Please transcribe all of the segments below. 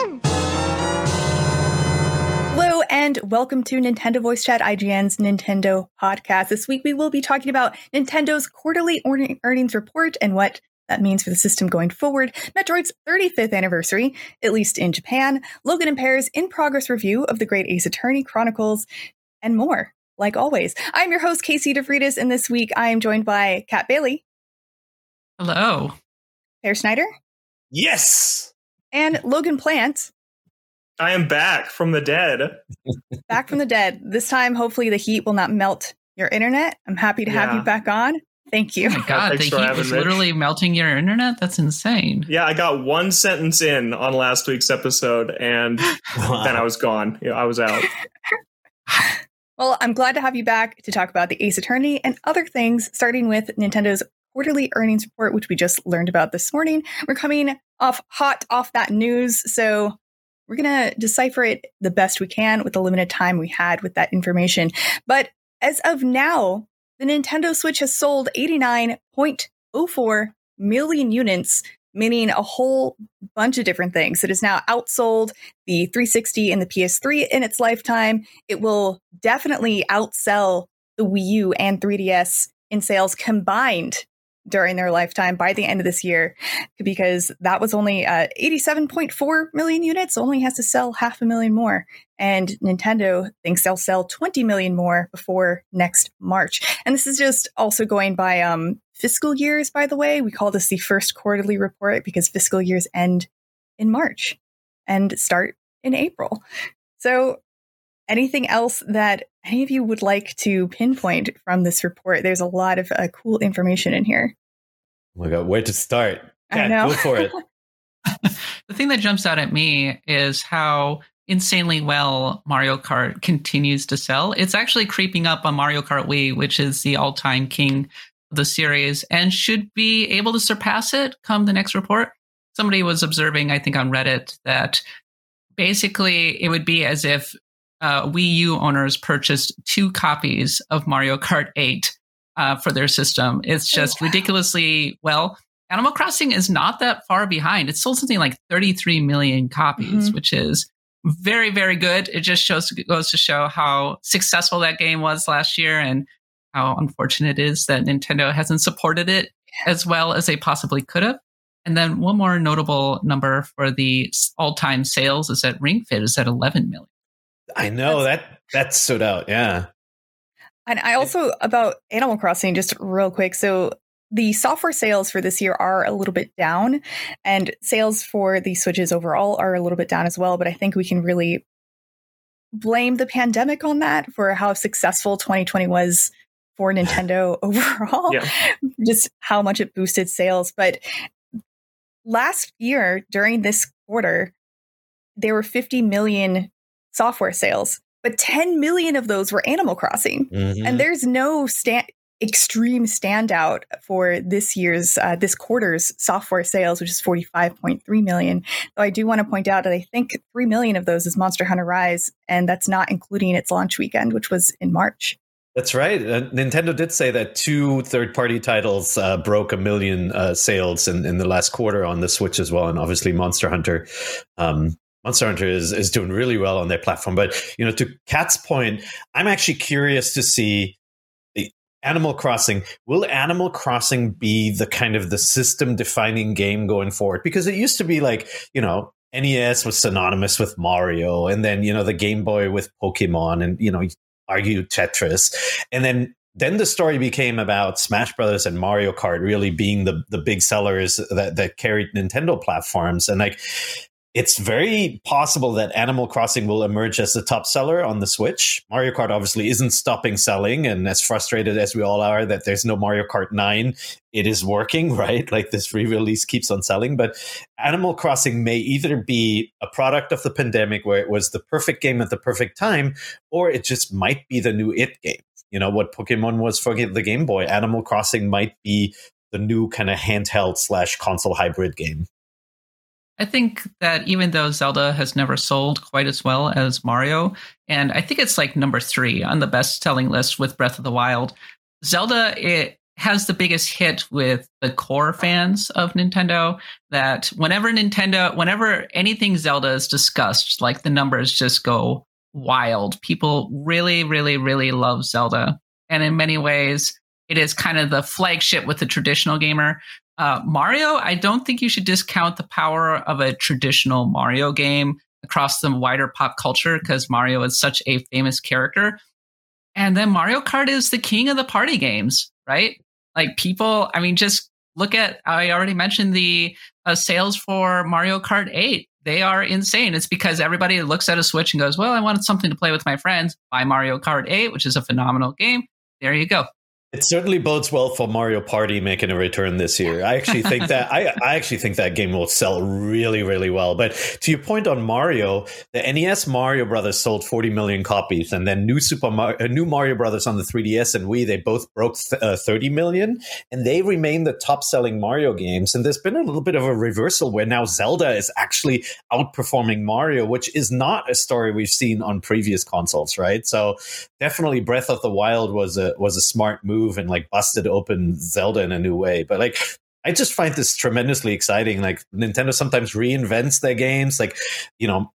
Awesome! Hello and welcome to Nintendo Voice Chat, IGN's Nintendo podcast. This week we will be talking about Nintendo's quarterly earnings report and what that means for the system going forward, Metroid's 35th anniversary, at least in Japan, Logan and Peer's in progress review of the Great Ace Attorney Chronicles, and more. Like always, I'm your host, Casey DeFreitas, and this week I am joined by Kat Bailey. Hello. Peer Schneider. Yes. And Logan Plant. I am back from the dead. back from the dead. This time, hopefully, the heat will not melt your internet. I'm happy to yeah. have you back on. Thank you. Oh my god, the heat was literally melting your internet. That's insane. Yeah, I got one sentence in on last week's episode, and wow. then I was gone. Yeah, I was out. well, I'm glad to have you back to talk about the Ace Attorney and other things, starting with Nintendo's quarterly earnings report, which we just learned about this morning. We're coming off hot off that news, so we're going to decipher it the best we can with the limited time we had with that information. But as of now, the Nintendo Switch has sold 89.04 million units, meaning a whole bunch of different things. It has now outsold the 360 and the PS3 in its lifetime. It will definitely outsell the Wii U and 3DS in sales combined during their lifetime by the end of this year because that was only uh, 87.4 million units only has to sell half a million more. And nintendo thinks they'll sell 20 million more before next march. And this is just also going by um, fiscal years by the way. We call this the first quarterly report because fiscal years end in march and start in april. So anything else that any of you would like to pinpoint from this report? There's a lot of uh, cool information in here. Oh my God, where to start? I know. Go for it. the thing that jumps out at me is how insanely well Mario Kart continues to sell. It's actually creeping up on Mario Kart Wii, which is the all time king of the series, and should be able to surpass it come the next report. Somebody was observing, I think, on Reddit that basically it would be as if uh, Wii U owners purchased two copies of Mario Kart 8 uh, for their system. It's oh, just ridiculously well. Animal Crossing is not that far behind. It sold something like 33 million copies, mm-hmm. which is very, very good. It just shows goes to show how successful that game was last year and how unfortunate it is that Nintendo hasn't supported it as well as they possibly could have. And then one more notable number for the all-time sales is that Ring Fit is at 11 million. I know That's, that that stood out. Yeah. And I also about Animal Crossing just real quick. So the software sales for this year are a little bit down and sales for the switches overall are a little bit down as well, but I think we can really blame the pandemic on that for how successful 2020 was for Nintendo overall. Yeah. Just how much it boosted sales, but last year during this quarter there were 50 million software sales, but 10 million of those were Animal Crossing. Mm-hmm. And there's no stand extreme standout for this year's uh, this quarter's software sales which is 45.3 million though i do want to point out that i think 3 million of those is monster hunter rise and that's not including its launch weekend which was in march that's right. Uh, Nintendo did say that two third-party titles uh, broke a million uh, sales in, in the last quarter on the Switch as well, and obviously Monster Hunter um, Monster Hunter is, is doing really well on their platform. But you know, to Kat's point, I'm actually curious to see the Animal Crossing. Will Animal Crossing be the kind of the system defining game going forward? Because it used to be like, you know, NES was synonymous with Mario, and then you know the Game Boy with Pokemon, and you know argue Tetris, and then then the story became about Smash Brothers and Mario Kart really being the the big sellers that that carried Nintendo platforms, and like it's very possible that Animal Crossing will emerge as the top seller on the Switch. Mario Kart obviously isn't stopping selling, and as frustrated as we all are that there's no Mario Kart 9, it is working, right? Like this re release keeps on selling. But Animal Crossing may either be a product of the pandemic where it was the perfect game at the perfect time, or it just might be the new It game. You know, what Pokemon was for the Game Boy, Animal Crossing might be the new kind of handheld slash console hybrid game. I think that even though Zelda has never sold quite as well as Mario, and I think it's like number three on the best selling list with Breath of the Wild, Zelda it has the biggest hit with the core fans of Nintendo that whenever Nintendo, whenever anything Zelda is discussed, like the numbers just go wild. People really, really, really love Zelda. And in many ways, it is kind of the flagship with the traditional gamer. Uh, Mario, I don't think you should discount the power of a traditional Mario game across the wider pop culture because Mario is such a famous character. And then Mario Kart is the king of the party games, right? Like people, I mean, just look at, I already mentioned the uh, sales for Mario Kart 8. They are insane. It's because everybody looks at a Switch and goes, well, I wanted something to play with my friends. Buy Mario Kart 8, which is a phenomenal game. There you go. It certainly bodes well for Mario Party making a return this year. I actually think that I, I actually think that game will sell really, really well. But to your point on Mario, the NES Mario Brothers sold 40 million copies, and then new Super Mario, uh, new Mario Brothers on the 3DS and Wii, they both broke th- uh, 30 million, and they remain the top selling Mario games. And there's been a little bit of a reversal where now Zelda is actually outperforming Mario, which is not a story we've seen on previous consoles, right? So definitely, Breath of the Wild was a was a smart move and like busted open Zelda in a new way. But like I just find this tremendously exciting. Like Nintendo sometimes reinvents their games. Like, you know,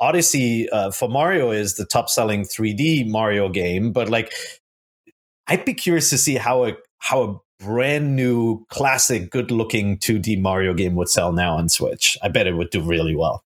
Odyssey uh, for Mario is the top selling 3D Mario game, but like, I'd be curious to see how a how a brand new classic, good looking 2D Mario game would sell now on Switch. I bet it would do really well.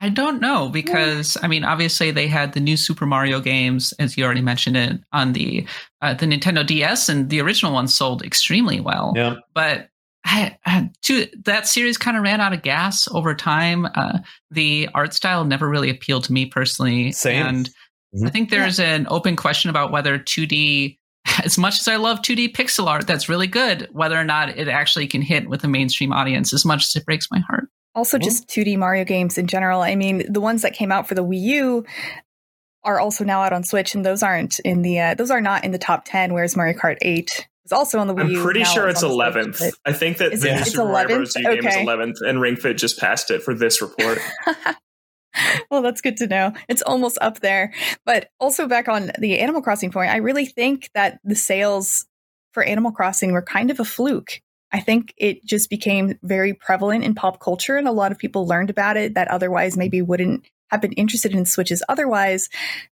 I don't know because I mean, obviously they had the new Super Mario games, as you already mentioned it, on the uh, the Nintendo DS, and the original one sold extremely well. Yeah. But I, I, to, that series kind of ran out of gas over time. Uh, the art style never really appealed to me personally, Same. and mm-hmm. I think there's yeah. an open question about whether 2D. As much as I love 2D pixel art, that's really good. Whether or not it actually can hit with a mainstream audience, as much as it breaks my heart. Also, just 2D Mario games in general. I mean, the ones that came out for the Wii U are also now out on Switch, and those aren't in the uh, those are not in the top ten. Whereas Mario Kart Eight is also on the Wii I'm U. pretty sure it's eleventh. I think that is the it, Super Mario Bros. U game is eleventh, and Ring Fit just passed it for this report. well, that's good to know. It's almost up there. But also back on the Animal Crossing point, I really think that the sales for Animal Crossing were kind of a fluke. I think it just became very prevalent in pop culture, and a lot of people learned about it that otherwise maybe wouldn't have been interested in Switches otherwise.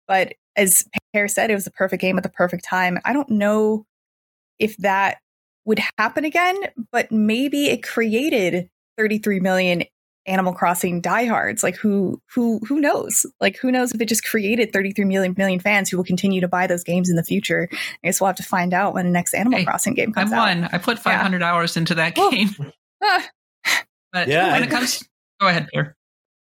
But as Peer said, it was the perfect game at the perfect time. I don't know if that would happen again, but maybe it created 33 million Animal Crossing diehards. Like who who who knows? Like who knows if it just created 33 million million fans who will continue to buy those games in the future? I guess we'll have to find out when the next Animal hey, Crossing game comes I won. Out. I put 500 yeah. hours into that game. Ah. but yeah, when it comes, go ahead, Peer.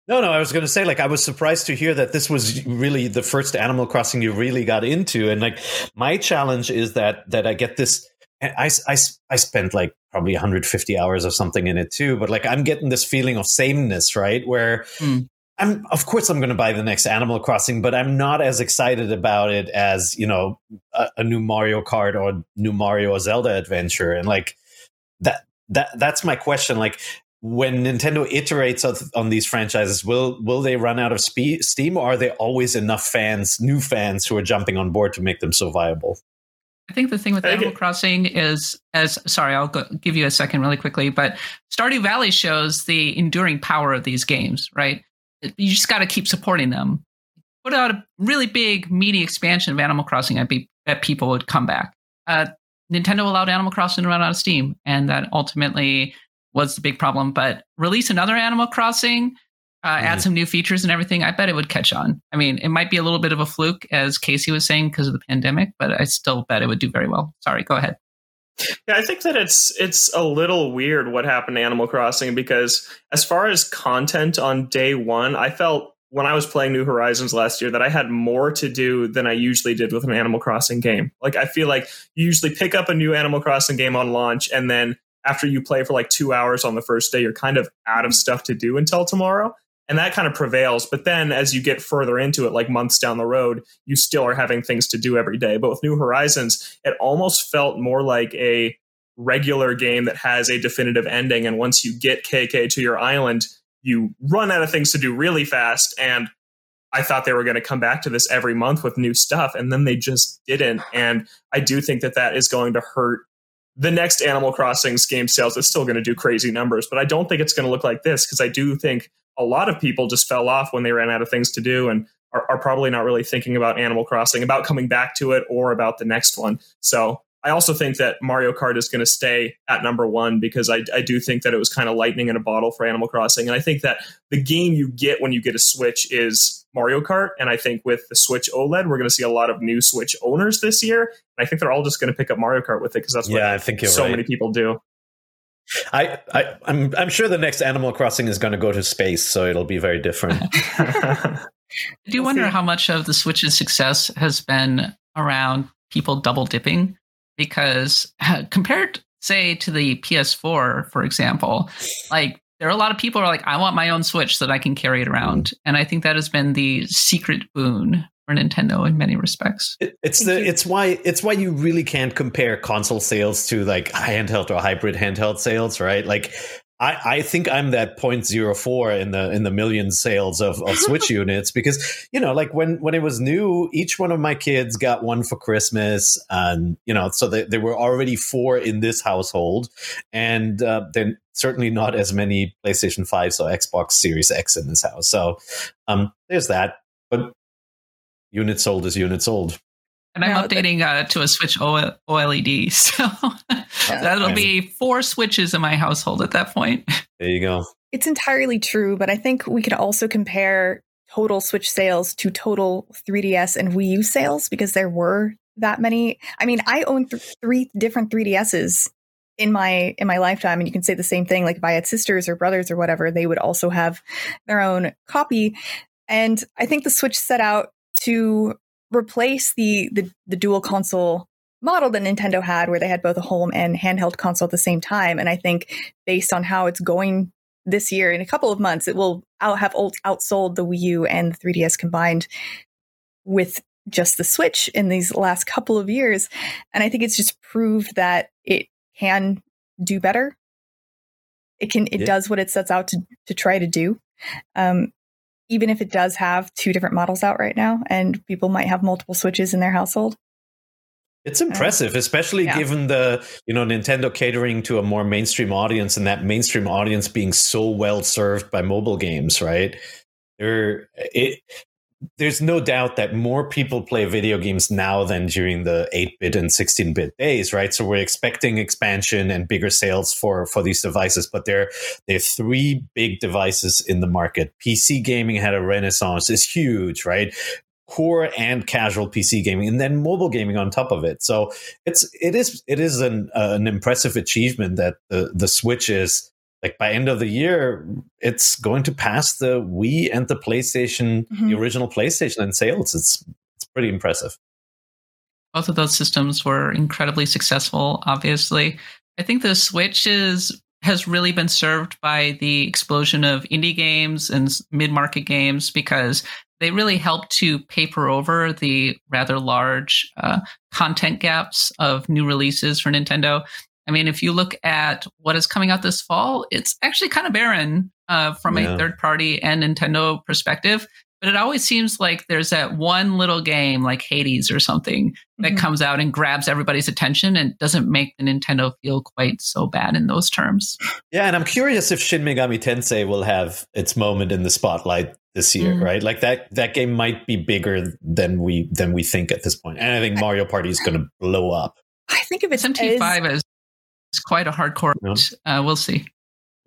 No, no, I was going to say, like, I was surprised to hear that this was really the first Animal Crossing you really got into, and like, my challenge is that that I get this. I, I, I spent like probably 150 hours of something in it too. But like I'm getting this feeling of sameness, right? Where mm. I'm of course I'm going to buy the next Animal Crossing, but I'm not as excited about it as you know a, a new Mario Kart or new Mario or Zelda adventure. And like that that that's my question. Like when Nintendo iterates on these franchises, will will they run out of spe- steam, or are there always enough fans, new fans, who are jumping on board to make them so viable? I think the thing with Animal Crossing is, as sorry, I'll go, give you a second really quickly, but Stardew Valley shows the enduring power of these games, right? You just got to keep supporting them. Put out a really big, meaty expansion of Animal Crossing, I bet people would come back. Uh, Nintendo allowed Animal Crossing to run out of Steam, and that ultimately was the big problem. But release another Animal Crossing, uh, mm. add some new features and everything, I bet it would catch on. I mean, it might be a little bit of a fluke, as Casey was saying, because of the pandemic, but I still bet it would do very well. Sorry, go ahead. Yeah, I think that it's it's a little weird what happened to Animal Crossing because as far as content on day one, I felt when I was playing New Horizons last year that I had more to do than I usually did with an Animal Crossing game. Like I feel like you usually pick up a new Animal Crossing game on launch and then after you play for like two hours on the first day, you're kind of out of stuff to do until tomorrow and that kind of prevails. But then as you get further into it, like months down the road, you still are having things to do every day. But with New Horizons, it almost felt more like a regular game that has a definitive ending. And once you get KK to your island, you run out of things to do really fast. And I thought they were going to come back to this every month with new stuff, and then they just didn't. And I do think that that is going to hurt the next Animal Crossing's game sales is still going to do crazy numbers, but I don't think it's going to look like this because I do think a lot of people just fell off when they ran out of things to do and are, are, probably not really thinking about Animal Crossing, about coming back to it, or about the next one. So I also think that Mario Kart is going to stay at number one because I, I do think that it was kind of lightning in a bottle for Animal Crossing. And I think that the game you get when you get a Switch is Mario Kart. And I think with the Switch OLED, we're going to see a lot of new Switch owners this year. And I think they're all just going to pick up Mario Kart with it because that's what yeah, I think so right. many people do. I, I am I'm, I'm sure the next Animal Crossing is going to go to space, so it'll be very different. I do we'll wonder how much of the Switch's success has been around people double dipping because compared say to the PS4 for example like there are a lot of people who are like I want my own Switch so that I can carry it around mm. and I think that has been the secret boon for Nintendo in many respects. It, it's Thank the you. it's why it's why you really can't compare console sales to like handheld or hybrid handheld sales, right? Like I, I think I'm that 0.04 in the in the million sales of, of Switch units because you know like when when it was new, each one of my kids got one for Christmas, and you know so they, there were already four in this household, and uh, then certainly not as many PlayStation 5s or Xbox Series X in this house. So um, there's that, but units sold is units sold. And I'm no, updating uh, to a Switch OLED, so yeah, that'll be four switches in my household at that point. There you go. It's entirely true, but I think we could also compare total Switch sales to total 3DS and Wii U sales because there were that many. I mean, I own th- three different 3DSs in my in my lifetime, and you can say the same thing. Like if I had sisters or brothers or whatever, they would also have their own copy. And I think the Switch set out to replace the, the the dual console model that Nintendo had, where they had both a home and handheld console at the same time. And I think based on how it's going this year, in a couple of months, it will out, have outsold the Wii U and the 3DS combined with just the Switch in these last couple of years. And I think it's just proved that it can do better. It can it yeah. does what it sets out to to try to do. Um, even if it does have two different models out right now and people might have multiple switches in their household. It's um, impressive, especially yeah. given the you know Nintendo catering to a more mainstream audience and that mainstream audience being so well served by mobile games, right? There, it there's no doubt that more people play video games now than during the 8-bit and 16-bit days right? So we're expecting expansion and bigger sales for for these devices but there there are three big devices in the market. Pc gaming had a renaissance. Is huge right? Core and casual PC gaming, and then mobile gaming on top of it. So it's it is it is an uh, an impressive achievement that the the Switch is like by end of the year it's going to pass the wii and the playstation mm-hmm. the original playstation in sales it's it's pretty impressive both of those systems were incredibly successful obviously i think the switch is has really been served by the explosion of indie games and mid-market games because they really help to paper over the rather large uh, content gaps of new releases for Nintendo. I mean, if you look at what is coming out this fall, it's actually kind of barren uh, from yeah. a third party and Nintendo perspective. But it always seems like there's that one little game like Hades or something that mm-hmm. comes out and grabs everybody's attention and doesn't make the Nintendo feel quite so bad in those terms. Yeah, and I'm curious if Shin Megami Tensei will have its moment in the spotlight this year, mm. right? Like that that game might be bigger than we than we think at this point. And I think Mario Party is going to blow up. I think of it MT5 as it's quite a hardcore. Uh, we'll see.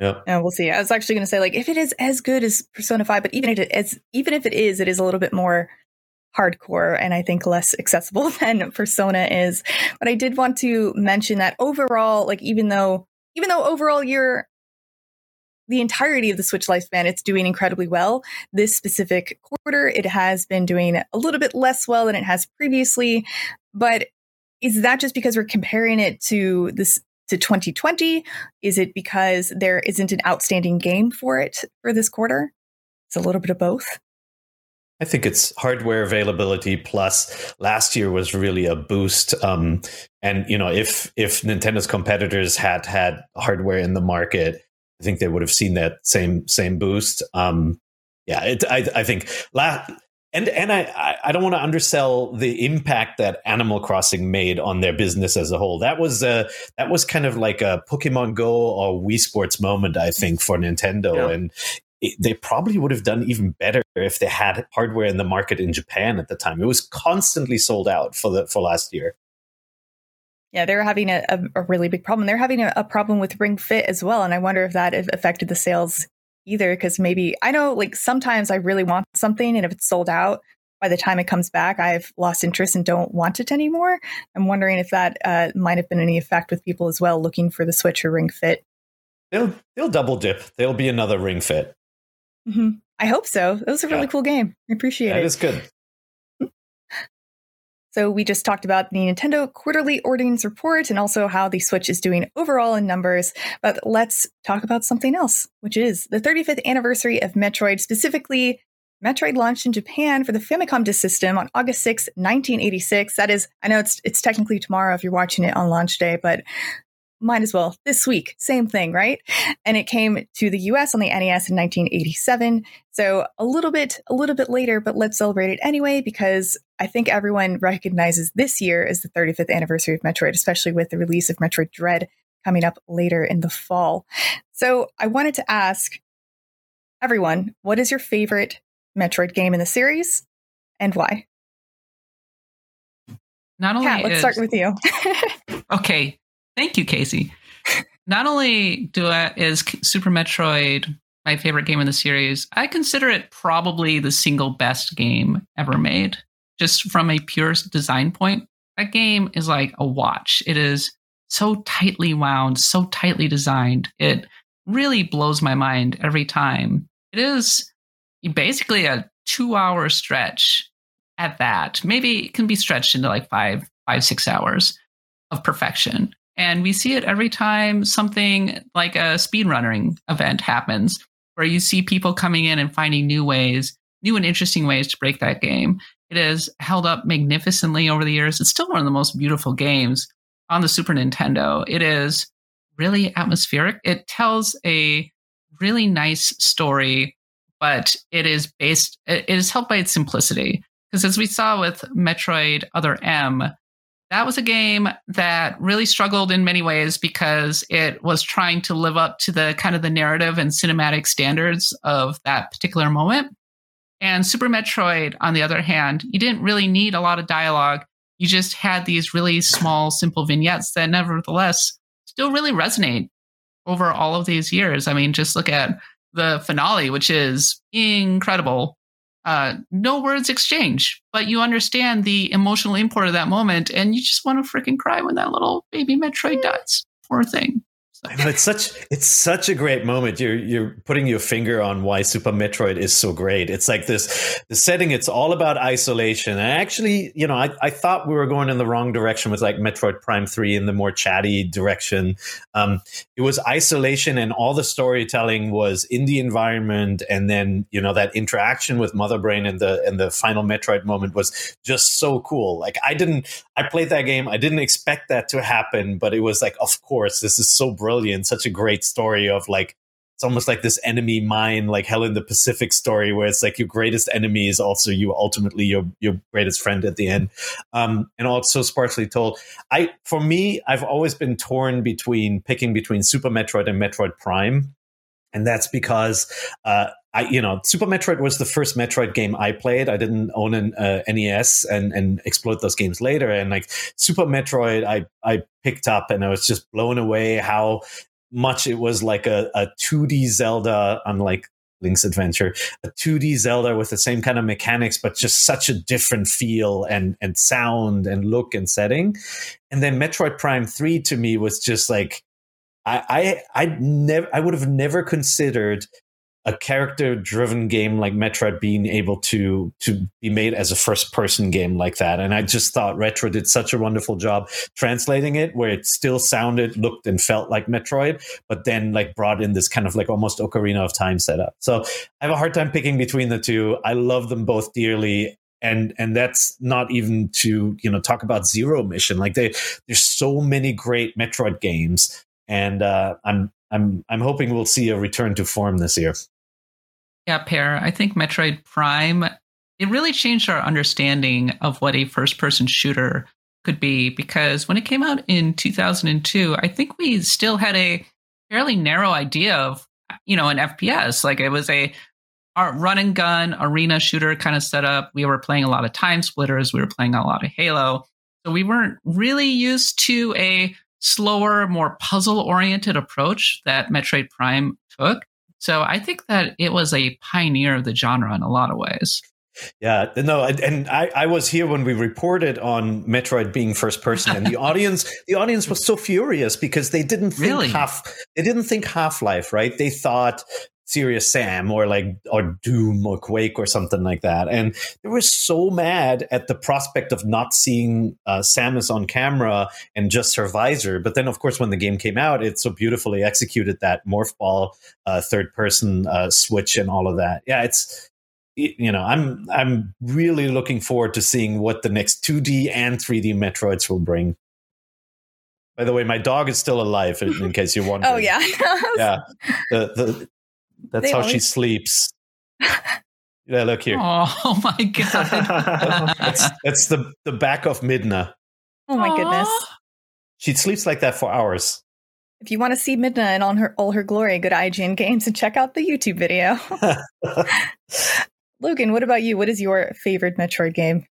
Yeah. yeah, we'll see. I was actually going to say, like, if it is as good as Persona Five, but even if it is, even if it is, it is a little bit more hardcore and I think less accessible than Persona is. But I did want to mention that overall, like, even though, even though overall you're the entirety of the Switch lifespan, it's doing incredibly well. This specific quarter, it has been doing a little bit less well than it has previously. But is that just because we're comparing it to this to 2020? Is it because there isn't an outstanding game for it for this quarter? It's a little bit of both. I think it's hardware availability plus last year was really a boost. Um, and you know, if if Nintendo's competitors had had hardware in the market, I think they would have seen that same same boost. Um, yeah, it, I, I think la- and and I I don't want to undersell the impact that Animal Crossing made on their business as a whole. That was uh that was kind of like a Pokemon Go or Wii Sports moment, I think, for Nintendo, yeah. and it, they probably would have done even better if they had hardware in the market in Japan at the time. It was constantly sold out for the for last year. Yeah, they're having a, a, a really big problem. They're having a, a, problem with Ring Fit as well, and I wonder if that affected the sales either. Because maybe I know, like sometimes I really want something, and if it's sold out by the time it comes back, I've lost interest and don't want it anymore. I'm wondering if that uh, might have been any effect with people as well looking for the Switch or Ring Fit. They'll they'll double dip. There'll be another Ring Fit. Mm-hmm. I hope so. It was a really yeah. cool game. I appreciate yeah, it. It is good. So we just talked about the Nintendo quarterly earnings report and also how the Switch is doing overall in numbers. But let's talk about something else, which is the 35th anniversary of Metroid, specifically Metroid launched in Japan for the Famicom Disk System on August 6, 1986. That is, I know it's it's technically tomorrow if you're watching it on launch day, but might as well this week same thing right? And it came to the us on the nes in 1987 so a little bit a little bit later but let's celebrate it anyway because i think everyone recognizes this year as the 35th anniversary of metroid especially with the release of metroid dread coming up later in the fall. So i wanted to ask everyone what is your favorite metroid game in the series and why? Not only Kat, let's is, start with you. Okay Thank you, Casey. Not only do I, is Super Metroid my favorite game in the series, I consider it probably the single best game ever made. Just from a pure design point, that game is like a watch. It is so tightly wound, so tightly designed. It really blows my mind every time. It is basically a two hour stretch at that. Maybe it can be stretched into like five, five, six hours of perfection. And we see it every time something like a speedrunning event happens, where you see people coming in and finding new ways, new and interesting ways to break that game. It has held up magnificently over the years. It's still one of the most beautiful games on the Super Nintendo. It is really atmospheric. It tells a really nice story, but it is based, it is helped by its simplicity. Because as we saw with Metroid Other M, that was a game that really struggled in many ways because it was trying to live up to the kind of the narrative and cinematic standards of that particular moment. And Super Metroid, on the other hand, you didn't really need a lot of dialogue. You just had these really small, simple vignettes that nevertheless still really resonate over all of these years. I mean, just look at the finale, which is incredible uh, no words exchange, but you understand the emotional import of that moment, and you just want to freaking cry when that little baby Metroid dies. Poor thing. I know it's such it's such a great moment. You're you're putting your finger on why Super Metroid is so great. It's like this the setting. It's all about isolation. And actually, you know, I, I thought we were going in the wrong direction with like Metroid Prime Three in the more chatty direction. Um, it was isolation, and all the storytelling was in the environment, and then you know that interaction with Mother Brain and the and the final Metroid moment was just so cool. Like I didn't I played that game. I didn't expect that to happen, but it was like, of course, this is so brilliant brilliant, such a great story of like it's almost like this enemy mine, like Hell in the Pacific story, where it's like your greatest enemy is also you ultimately your your greatest friend at the end, um, and also sparsely told. I for me, I've always been torn between picking between Super Metroid and Metroid Prime, and that's because uh, I, you know, Super Metroid was the first Metroid game I played. I didn't own an uh, NES and and explored those games later. And like Super Metroid, I I picked up and I was just blown away how much it was like a, a 2D Zelda, unlike Link's Adventure, a 2D Zelda with the same kind of mechanics, but just such a different feel and and sound and look and setting. And then Metroid Prime Three to me was just like I I I never I would have never considered a character driven game like Metroid being able to to be made as a first person game like that. And I just thought Retro did such a wonderful job translating it where it still sounded, looked and felt like Metroid, but then like brought in this kind of like almost Ocarina of Time setup. So I have a hard time picking between the two. I love them both dearly. And and that's not even to, you know, talk about Zero Mission. Like they there's so many great Metroid games. And uh, I'm I'm I'm hoping we'll see a return to form this year. Yeah, Peer. I think Metroid Prime it really changed our understanding of what a first person shooter could be because when it came out in 2002, I think we still had a fairly narrow idea of, you know, an FPS. Like it was a run and gun arena shooter kind of setup. We were playing a lot of TimeSplitters. We were playing a lot of Halo. So we weren't really used to a slower, more puzzle oriented approach that Metroid Prime took. So I think that it was a pioneer of the genre in a lot of ways. Yeah, no, and I, I was here when we reported on Metroid being first person, and the audience, the audience was so furious because they didn't think Really? half, they didn't think Half Life, right? They thought Serious Sam or like or Doom or Quake or something like that, and they were so mad at the prospect of not seeing uh, Samus on camera and just her visor. But then, of course, when the game came out, it so beautifully executed that morph ball uh, third person uh, switch and all of that. Yeah, it's you know i'm i'm really looking forward to seeing what the next 2d and 3d metroids will bring by the way my dog is still alive in, in case you're wondering Oh yeah. yeah the, the, that's They how she sleeps yeah look here Oh, oh my god. that's that's the the back of midna oh my goodness. She sleeps like that for hours If you want to see Midna in all her all her glory, go to IGN Games and check out the YouTube video. Logan, what about you? What is your favorite Metroid game?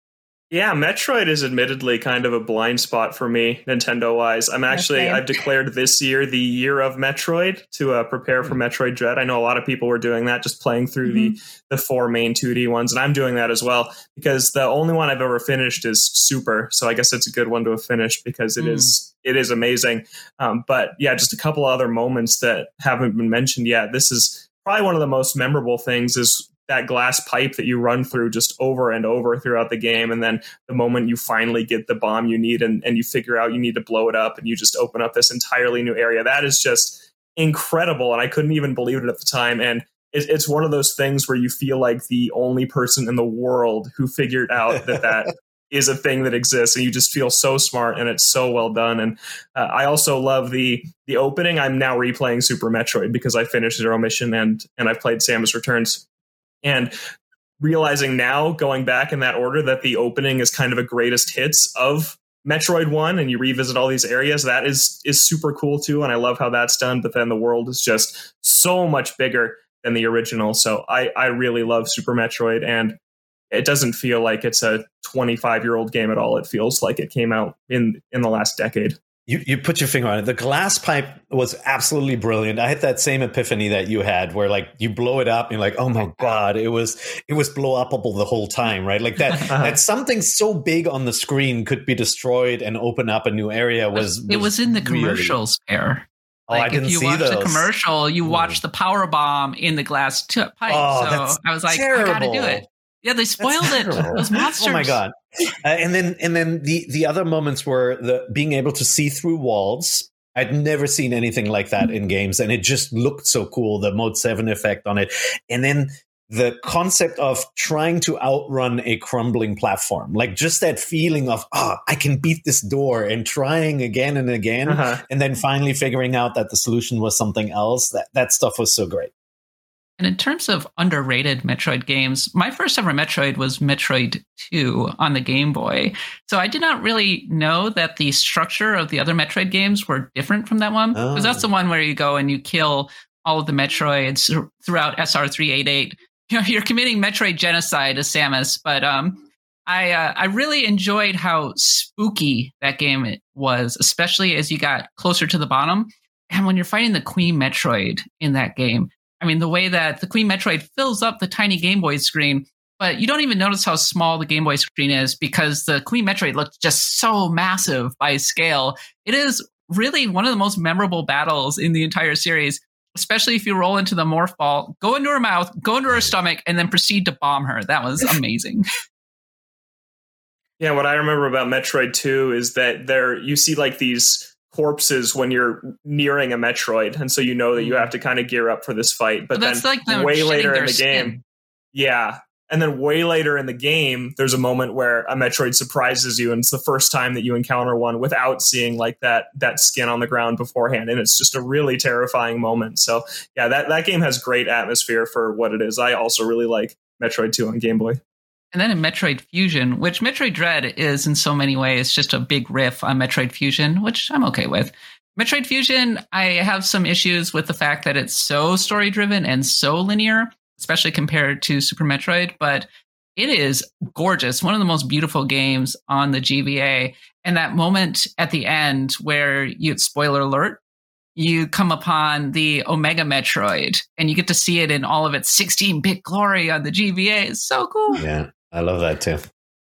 Yeah, Metroid is admittedly kind of a blind spot for me, Nintendo wise. I'm actually, same. I've declared this year the year of Metroid to uh, prepare for Metroid Dread. I know a lot of people were doing that, just playing through the, the four main 2D ones, and I'm doing that as well because the only one I've ever finished is Super. So I guess it's a good one to have finished because it Mm. is it is amazing. Um, but yeah, just a couple other moments that haven't been mentioned yet. This is probably one of the most memorable things is that glass pipe that you run through just over and over throughout the game. And then the moment you finally get the bomb you need and, and you figure out you need to blow it up and you just open up this entirely new area that is just incredible. And i couldn't even believe it at the time. And it, it's one of those things where you feel like the only person in the world who figured out that that is a thing that exists. And you just feel so smart and it's so well done. And uh, i also love the the opening. I'm now replaying super metroid because i finished zero mission and and i've played samus returns and realizing now going back in that order that the opening is kind of a greatest hits of metroid 1 and you revisit all these areas that is is super cool too and i love how that's done but then the world is just so much bigger than the original. So i i really love super metroid and it doesn't feel like it's a 25 year old game at all. It feels like it came out in in the last decade You, you put your finger on it. The glass pipe was absolutely brilliant. I had that same epiphany that you had, where like you blow it up, and you're like, "Oh my god!" It was it was blow upable the whole time, right? Like that that something so big on the screen could be destroyed and open up a new area was. it was in the commercials Peer. Oh, I Like didn't if you see watch those. the commercial, you Mm. watch the power bomb in the glass t- pipe. Oh, so I was like, I gotta do it. Yeah, they spoiled it. Those monsters. Oh my god! Uh, and then and then the the other moments were the being able to see through walls. I'd never seen anything like that in games, and it just looked so cool. The Mode Seven effect on it, and then the concept of trying to outrun a crumbling platform, like just that feeling of ah, I can beat this door, and trying again and again, Uh-huh. and then finally figuring out that the solution was something else. That that stuff was so great. And in terms of underrated Metroid games, my first ever Metroid was Metroid 2 on the Game Boy. So I did not really know that the structure of the other Metroid games were different from that one. Because Oh. that's the one where you go and you kill all of the Metroids throughout SR388. You know, you're committing Metroid genocide as Samus, but um I uh, I really enjoyed how spooky that game was, especially as you got closer to the bottom. And when you're fighting the Queen Metroid in that game, I mean, the way that the Queen Metroid fills up the tiny Game Boy screen, but you don't even notice how small the Game Boy screen is because the Queen Metroid looks just so massive by scale. It is really one of the most memorable battles in the entire series, especially if you roll into the morph ball, go into her mouth, go into her stomach, and then proceed to bomb her. That was amazing. Yeah, what I remember about Metroid 2 is that there you see like these corpses when you're nearing a Metroid, and so you know that you hmm. have to kind of gear up for this fight. But But that's then like way later in the skin. game, yeah, and then way later in the game, there's a moment where a Metroid surprises you, and it's the first time that you encounter one without seeing like that that skin on the ground beforehand, and it's just a really terrifying moment. So yeah, that that game has great atmosphere for what it is. I also really like Metroid 2 on Game Boy. And then in Metroid Fusion, which Metroid Dread is in so many ways just a big riff on Metroid Fusion, which I'm okay with. Metroid Fusion, I have some issues with the fact that it's so story driven and so linear, especially compared to Super Metroid, but it is gorgeous. One of the most beautiful games on the GBA. And that moment at the end where you, spoiler alert, you come upon the Omega Metroid and you get to see it in all of its 16 bit glory on the GBA. It's so cool. Yeah, I love that too.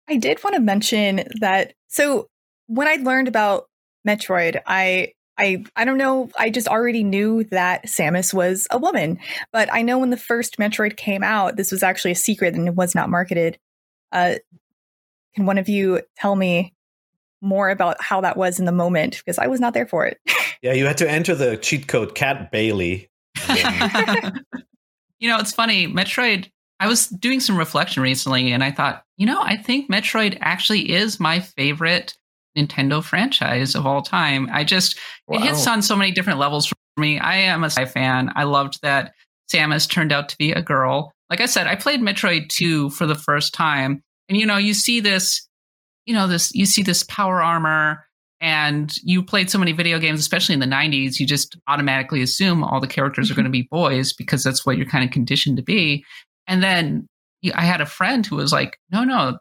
I did want to mention that. So when I learned about Metroid, I I I don't know. I just already knew that Samus was a woman, but I know when the first Metroid came out, this was actually a secret and it was not marketed. Uh, can one of you tell me more about how that was in the moment? Because I was not there for it. yeah, you had to enter the cheat code Kat Bailey. you know, it's funny. Metroid. I was doing some reflection recently, and I thought, you know, I think Metroid actually is my favorite Nintendo franchise of all time. I just wow. it hits on so many different levels for me. I am a sci fan. I loved that Samus turned out to be a girl. Like I said, I played Metroid 2 for the first time. And you know, you see this, you know, this you see this power armor and you played so many video games, especially in the 90s, you just automatically assume all the characters are mm-hmm. going to be boys because that's what you're kind of conditioned to be. And then I had a friend who was like, no, no,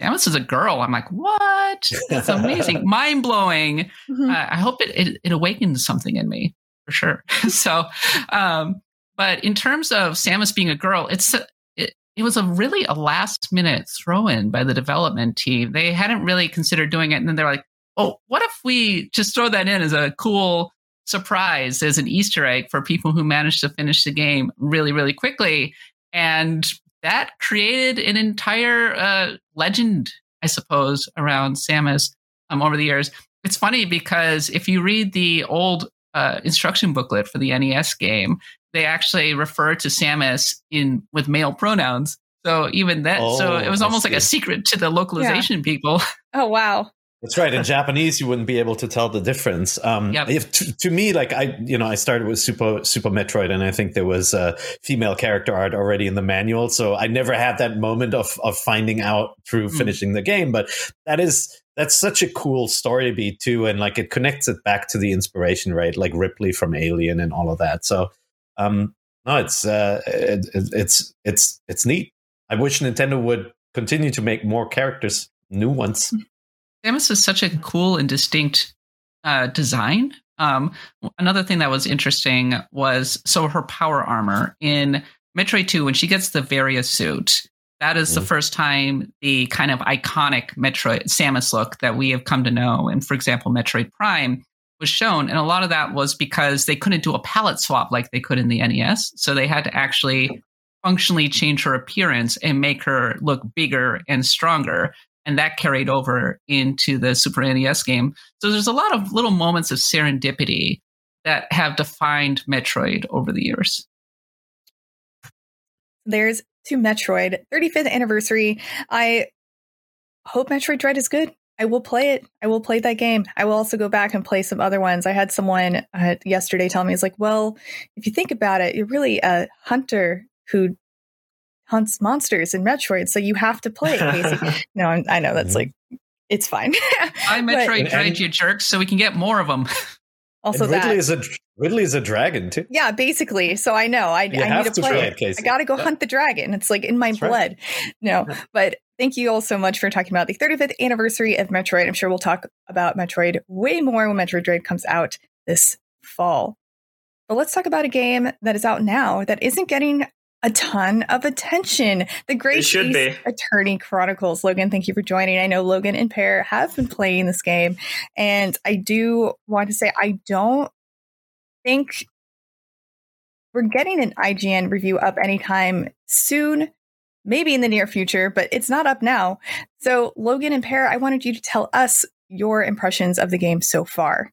Samus is a girl. I'm like, what? That's amazing, mind blowing. Mm-hmm. Uh, I hope it, it, it awakens something in me for sure. so, um, but in terms of Samus being a girl, it's it, it was a really a last minute throw in by the development team. They hadn't really considered doing it, and then they're like, oh, what if we just throw that in as a cool surprise, as an Easter egg for people who managed to finish the game really, really quickly? And that created an entire uh, legend, I suppose, around Samus um, over the years. It's funny because if you read the old uh, instruction booklet for the NES game, they actually refer to Samus in with male pronouns. So even that, oh, so it was almost like a secret to the localization yeah. people. Oh wow! That's right. In Japanese, you wouldn't be able to tell the difference. Um, yep. if, to, to, me, like I, you know, I started with Super Super Metroid, and I think there was a female character art already in the manual, so I never had that moment of of finding out through mm. finishing the game. But that is that's such a cool story beat too, and like it connects it back to the inspiration, right? Like Ripley from Alien and all of that. So, um, no, it's uh, it, it's it's it's neat. I wish Nintendo would continue to make more characters, new ones. Samus is such a cool and distinct uh, design. Um, another thing that was interesting was so her power armor in Metroid 2, when she gets the Varia suit, that is mm-hmm. the first time the kind of iconic Metroid Samus look that we have come to know. And for example, Metroid Prime was shown. And a lot of that was because they couldn't do a palette swap like they could in the NES. So they had to actually functionally change her appearance and make her look bigger and stronger and that carried over into the Super NES game. So there's a lot of little moments of serendipity that have defined Metroid over the years. There's to Metroid 35th anniversary. I hope Metroid Dread is good. I will play it. I will play that game. I will also go back and play some other ones. I had someone uh, yesterday tell me, "It's like, well, if you think about it, you're really a hunter who hunts monsters in Metroid, so you have to play it, Casey. no, I'm, i know that's mm-hmm. like it's fine. I Metroid Dread, you jerks, so we can get more of them. Also, and Ridley that. is a Ridley is a dragon too. Yeah, basically. So I know I, I need to, to play it. it I got to go yeah. hunt the dragon. It's like in my That's blood. Right. No, but thank you all so much for talking about the 35th anniversary of Metroid. I'm sure we'll talk about Metroid way more when Metroid Dread comes out this fall. But let's talk about a game that is out now that isn't getting a ton of attention. The Great should be. Attorney Chronicles. Logan, thank you for joining. I know Logan and Peer have been playing this game, and I do want to say I don't think we're getting an IGN review up anytime soon. Maybe in the near future, but it's not up now. So, Logan and Peer, I wanted you to tell us your impressions of the game so far.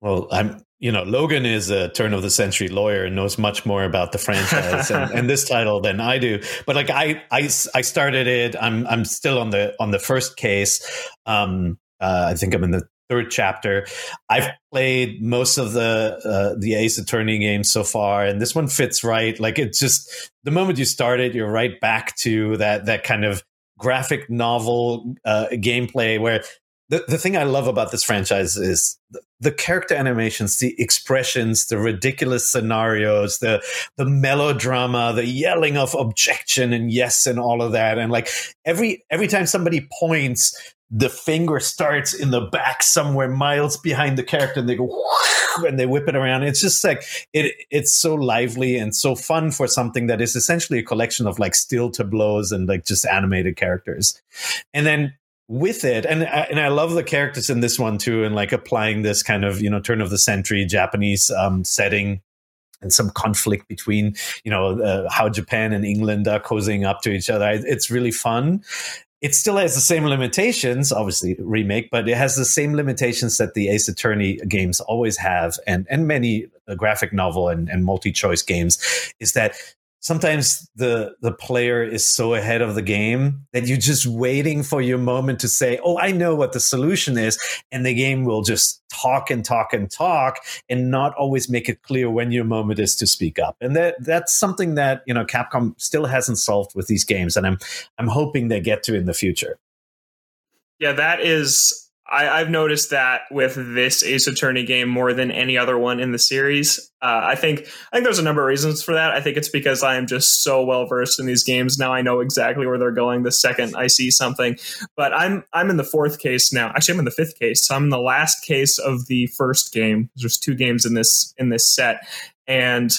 Well, I'm you know, Logan is a turn of the century lawyer and knows much more about the franchise and, and, this title than I do. But like I, I, I started it. I'm, I'm still on the on the first case. Um, uh, I think I'm in the third chapter. I've played most of the uh, the Ace Attorney games so far, and this one fits right. Like it's just the moment you start it, you're right back to that that kind of graphic novel uh, gameplay where the, the thing I love about this franchise is the, the, character animations, the expressions, the ridiculous scenarios, the the melodrama, the yelling of objection and yes and all of that. And like every every time somebody points, the finger starts in the back somewhere miles behind the character and they go and they whip it around. It's just like it it's so lively and so fun for something that is essentially a collection of like still tableaus and like just animated characters. And then with it. And and I love the characters in this one too and like applying this kind of you know turn of the century Japanese um, setting and some conflict between you know uh, how Japan and England are cozying up to each other. It's really fun. It still has the same limitations obviously remake but it has the same limitations that the Ace Attorney games always have. And and many uh, graphic novel and, and multi-choice games is that sometimes the the player is so ahead of the game that you're just waiting for your moment to say oh i know what the solution is and the game will just talk and talk and talk and not always make it clear when your moment is to speak up. And that that's something that you know capcom still hasn't solved with these games and i'm i'm hoping they get to in the future. Yeah that is I, have noticed that with this Ace Attorney game more than any other one in the series. Uh, I think I think there's a number of reasons for that. I think it's because I am just so well versed in these games now. I know exactly where they're going the second I see something. But I'm I'm in the fourth case now. Actually, I'm in the fifth case. So I'm in the last case of the first game. There's two games in this in this set, and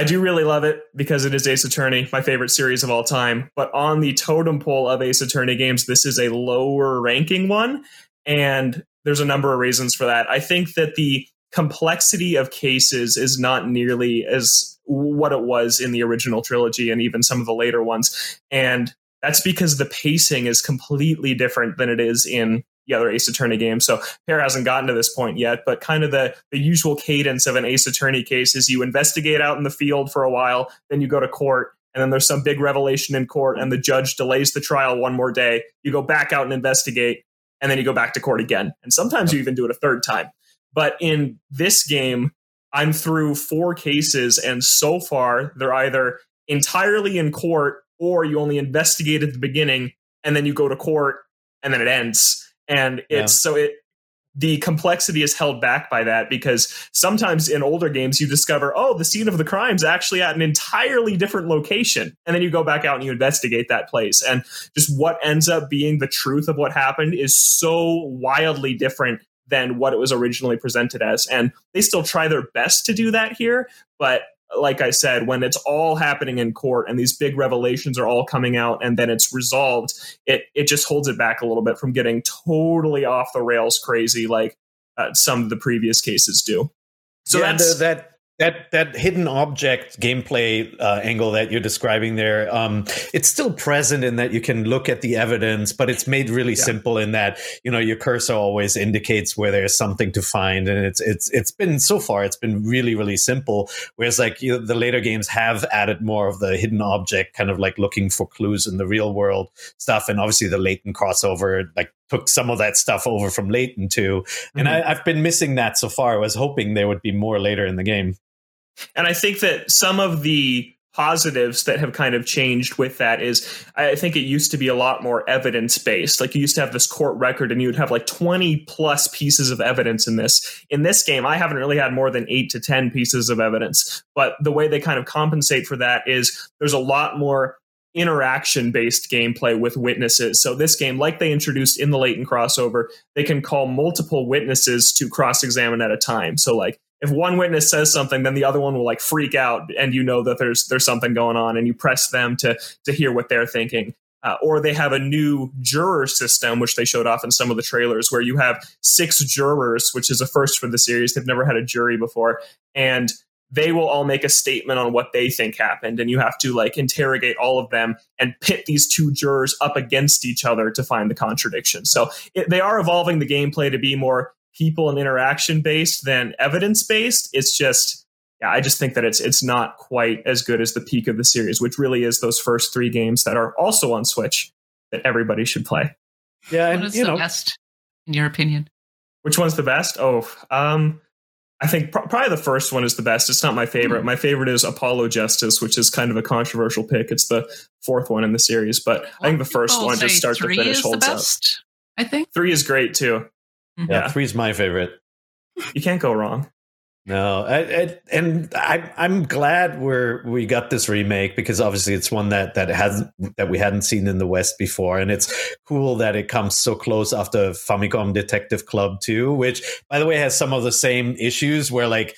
I do really love it because it is Ace Attorney, my favorite series of all time. But on the totem pole of Ace Attorney games, this is a lower ranking one. And there's a number of reasons for that. I think that the complexity of cases is not nearly as what it was in the original trilogy and even some of the later ones. And that's because the pacing is completely different than it is in the other Ace Attorney game. So Peer hasn't gotten to this point yet, but kind of the, the usual cadence of an Ace Attorney case is you investigate out in the field for a while, then you go to court, and then there's some big revelation in court, and the judge delays the trial one more day. You go back out and investigate, and then you go back to court again. And sometimes you even do it a third time. But in this game, I'm through four cases, and so far they're either entirely in court or you only investigate at the beginning and then you go to court and then it ends and it's yeah. so it the complexity is held back by that because sometimes in older games you discover oh the scene of the crime is actually at an entirely different location. And then you go back out and you investigate that place. And just what ends up being the truth of what happened is so wildly different than what it was originally presented as. And they still try their best to do that here but like I said, when it's all happening in court and these big revelations are all coming out and then it's resolved, it it just holds it back a little bit from getting totally off the rails crazy like uh, some of the previous cases do. So yeah, that's the, that that that hidden object gameplay uh, angle that you're describing there um, it's still present in that you can look at the evidence but it's made really yeah. simple in that you know your cursor always indicates where there's something to find and it's it's it's been so far it's been really really simple whereas like you know, the later games have added more of the hidden object kind of like looking for clues in the real world stuff and obviously the Layton crossover like took some of that stuff over from Layton too and mm-hmm. I, i've been missing that so far i was hoping there would be more later in the game and I think that some of the positives that have kind of changed with that is I think it used to be a lot more evidence based. Like you used to have this court record and you would have like 20 plus pieces of evidence in this. In this game, I haven't really had more than eight to 10 pieces of evidence. But the way they kind of compensate for that is there's a lot more interaction based gameplay with witnesses. So this game, like they introduced in the Layton crossover, they can call multiple witnesses to cross examine at a time. So like if one witness says something, then the other one will like freak out, and you know that there's there's something going on, and you press them to to hear what they're thinking. Uh, or they have a new juror system, which they showed off in some of the trailers, where you have six jurors, which is a first for the series. They've never had a jury before, and they will all make a statement on what they think happened and you have to like interrogate all of them and pit these two jurors up against each other to find the contradiction so it, they are evolving the gameplay to be more people and interaction based than evidence based. It's just yeah, I just think that it's it's not quite as good as the peak of the series, which really is those first three games that are also on Switch that everybody should play. Yeah, and you know, best in your opinion? Which one's the best? Oh, um, I think pr- probably the first one is the best. It's not my favorite. Mm. My favorite is Apollo Justice, which is kind of a controversial pick. It's the fourth one in the series, but well, I think the first one just start to finish holds up. I think three is great too. Mm-hmm. Yeah, yeah, is my favorite. You can't go wrong. No, I, I, and I, I'm glad we're we got this remake because obviously it's one that that has that we hadn't seen in the West before, and it's cool that it comes so close after Famicom Detective Club 2, which by the way has some of the same issues where like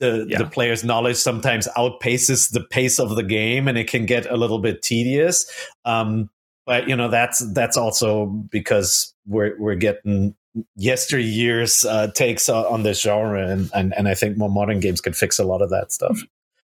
the yeah. the player's knowledge sometimes outpaces the pace of the game, and it can get a little bit tedious. Um, but you know that's that's also because we're we're getting yesteryear's uh, takes on this genre, and, and and I think more modern games could fix a lot of that stuff.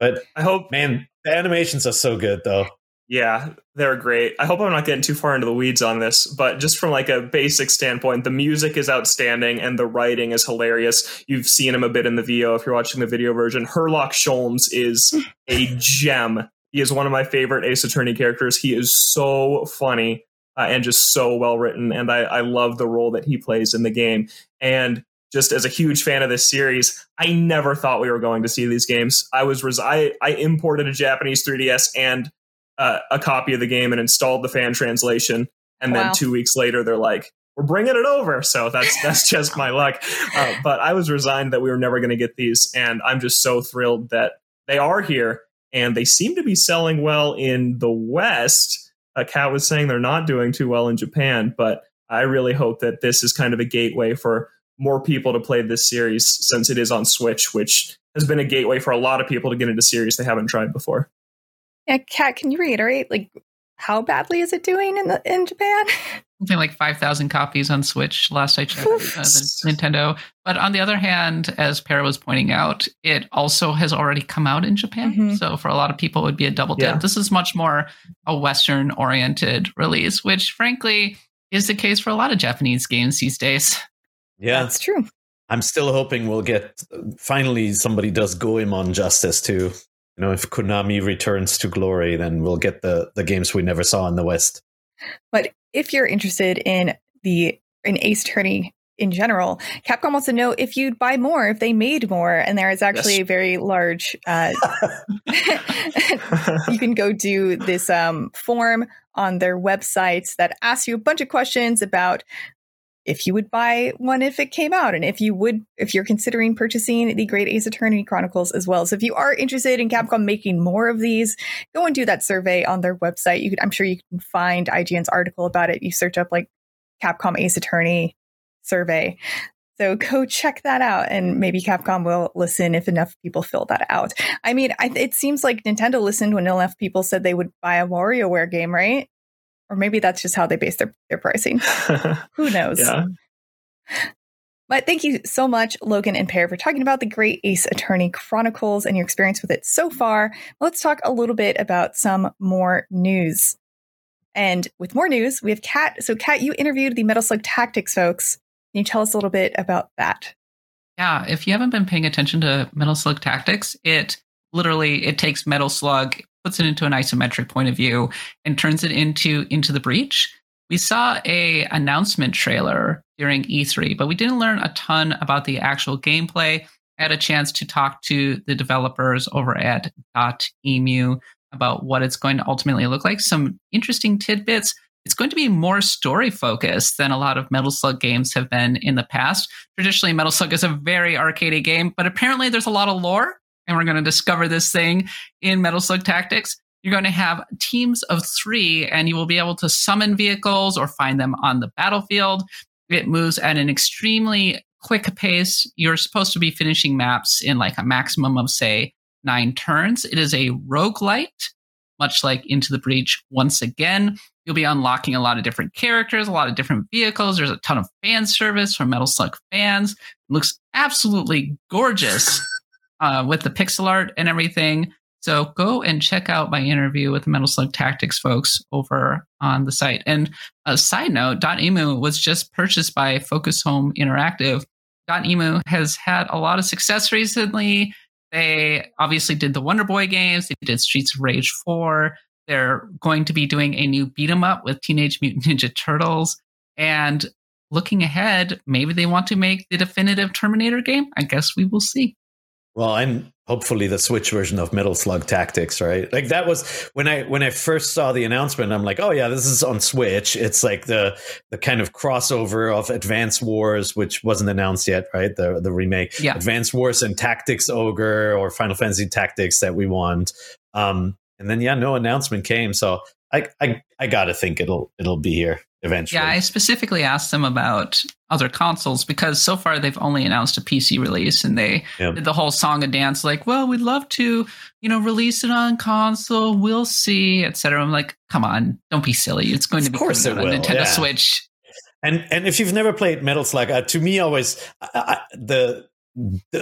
But I hope, man, the animations are so good, though. Yeah, they're great. I hope I'm not getting too far into the weeds on this, but just from like a basic standpoint, the music is outstanding and the writing is hilarious. You've seen him a bit in the VO if you're watching the video version. Herlock Sholmes is a gem. He is one of my favorite Ace Attorney characters. He is so funny uh, and just so well written. And I, I love the role that he plays in the game. And just as a huge fan of this series, I never thought we were going to see these games. I was res- I, I imported a Japanese 3DS and uh, a copy of the game and installed the fan translation. And wow. then two weeks later, they're like, "We're bringing it over." So that's that's just my luck. Uh, but I was resigned that we were never going to get these, and I'm just so thrilled that they are here, and they seem to be selling well in the West uh, Kat was saying they're not doing too well in Japan, but I really hope that this is kind of a gateway for more people to play this series since it is on Switch, which has been a gateway for a lot of people to get into series they haven't tried before. Yeah, Kat, can you reiterate like how badly is it doing in the in Japan? Something like five thousand copies on Switch last I checked. uh, Nintendo. But on the other hand, as Peer was pointing out, it also has already come out in Japan. Mm-hmm. So for a lot of people, it would be a double dip. Yeah. This is much more a Western oriented release, which frankly is the case for a lot of Japanese games these days. Yeah, that's true. I'm still hoping we'll get finally somebody does Goemon justice too you know, if Konami returns to glory, then we'll get the the games we never saw in the West. But if you're interested in the in Ace Attorney in general, Capcom wants to know if you'd buy more if they made more, and there is actually yes. a very large. Uh, you can go do this um, form on their websites that asks you a bunch of questions about if you would buy one if it came out and if you would if you're considering purchasing the great ace attorney chronicles as well. So if you are interested in capcom making more of these go and do that survey on their website. You could i'm sure you can find ign's article about it. You search up like capcom ace attorney survey. So go check that out and maybe capcom will listen if enough people fill that out. I mean I, it seems like nintendo listened when enough people said they would buy a WarioWare game right or maybe that's just how they base their, their pricing. Who knows? Yeah. But thank you so much, Logan and Peer, for talking about the Great Ace Attorney Chronicles and your experience with it so far. Let's talk a little bit about some more news. And with more news, we have Kat. So, Kat, you interviewed the Metal Slug Tactics folks. Can you tell us a little bit about that? Yeah, if you haven't been paying attention to Metal Slug Tactics, it literally it takes Metal Slug puts it into an isometric point of view and turns it into into the breach. We saw a announcement trailer during e3 but we didn't learn a ton about the actual gameplay. I had a chance to talk to the developers over at. emu about what it's going to ultimately look like. Some interesting tidbits. It's going to be more story focused than a lot of Metal Slug games have been in the past. Traditionally, Metal Slug is a very arcadey game, but apparently there's a lot of lore and we're going to discover this thing in Metal Slug Tactics. You're going to have teams of three, and you will be able to summon vehicles or find them on the battlefield. It moves at an extremely quick pace. You're supposed to be finishing maps in like a maximum of, say, nine turns. It is a roguelite, much like Into the Breach once again. You'll be unlocking a lot of different characters, a lot of different vehicles. There's a ton of fan service from Metal Slug fans. It looks absolutely gorgeous uh, with the pixel art and everything. So go and check out my interview with the Metal Slug Tactics folks over on the site. And a side note, Dotemu was just purchased by Focus Home Interactive. Dotemu has had a lot of success recently. They obviously did the Wonder Boy games. They did Streets of Rage 4. They're going to be doing a new beat 'em up with Teenage Mutant Ninja Turtles. And looking ahead, maybe they want to make the definitive Terminator game. I guess we will see. Well, and hopefully the Switch version of Metal Slug Tactics, right? Like that was when I when I first saw the announcement. I'm like, oh yeah, this is on Switch. It's like the the kind of crossover of Advance Wars, which wasn't announced yet, right? The the remake, yeah. Advance Wars and Tactics Ogre or Final Fantasy Tactics that we want. Um, and then yeah, no announcement came, so I I I gotta think it'll it'll be here eventually. Yeah, I specifically asked them about other consoles because so far they've only announced a PC release and they yep. did the whole song and dance like, well, we'd love to, you know, release it on console. We'll see, etc. I'm like, come on, don't be silly. It's going to be of course it on will. Nintendo yeah. Switch. And and if you've never played Metal Slug, uh, to me, always uh, the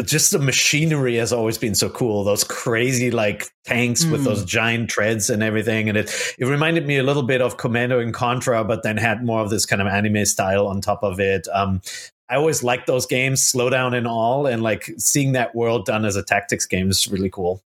just the machinery has always been so cool. Those crazy like tanks mm. with those giant treads and everything. And it it reminded me a little bit of commando and contra but then had more of this kind of anime style on top of it. Um i always liked those games slowdown and all and like seeing that world done as a tactics game is really cool.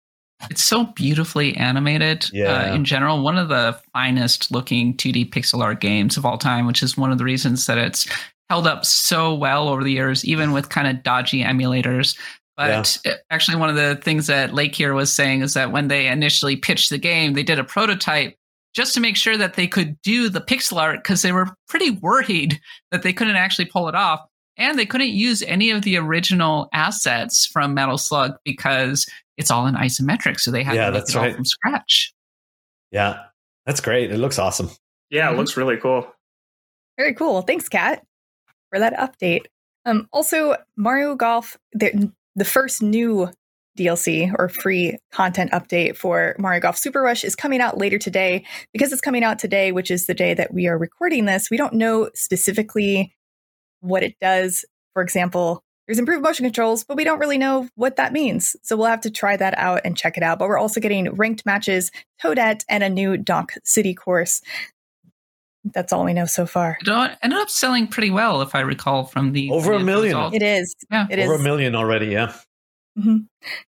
It's so beautifully animated yeah. uh, in general. One of the finest looking 2d pixel art games of all time which is one of the reasons that it's held up so well over the years, even with kind of dodgy emulators. But yeah. actually, one of the things that Lake here was saying is that when they initially pitched the game, they did a prototype just to make sure that they could do the pixel art because they were pretty worried that they couldn't actually pull it off. And they couldn't use any of the original assets from Metal Slug because it's all in isometric. So they had yeah, to make that's it right. all from scratch. Yeah, that's great. It looks awesome. Yeah, it mm-hmm. looks really cool. Very cool. Thanks, Kat for that update. Um, also, Mario Golf, the, the first new DLC or free content update for Mario Golf Super Rush is coming out later today. Because it's coming out today, which is the day that we are recording this, we don't know specifically what it does. For example, there's improved motion controls, but we don't really know what that means. So we'll have to try that out and check it out. But we're also getting ranked matches, Toadette, and a new Donk City course that's all we know so far. It ended up selling pretty well, if I recall from the over the a million. Results. It is. Yeah, it over is. a million already. Yeah. Mm-hmm.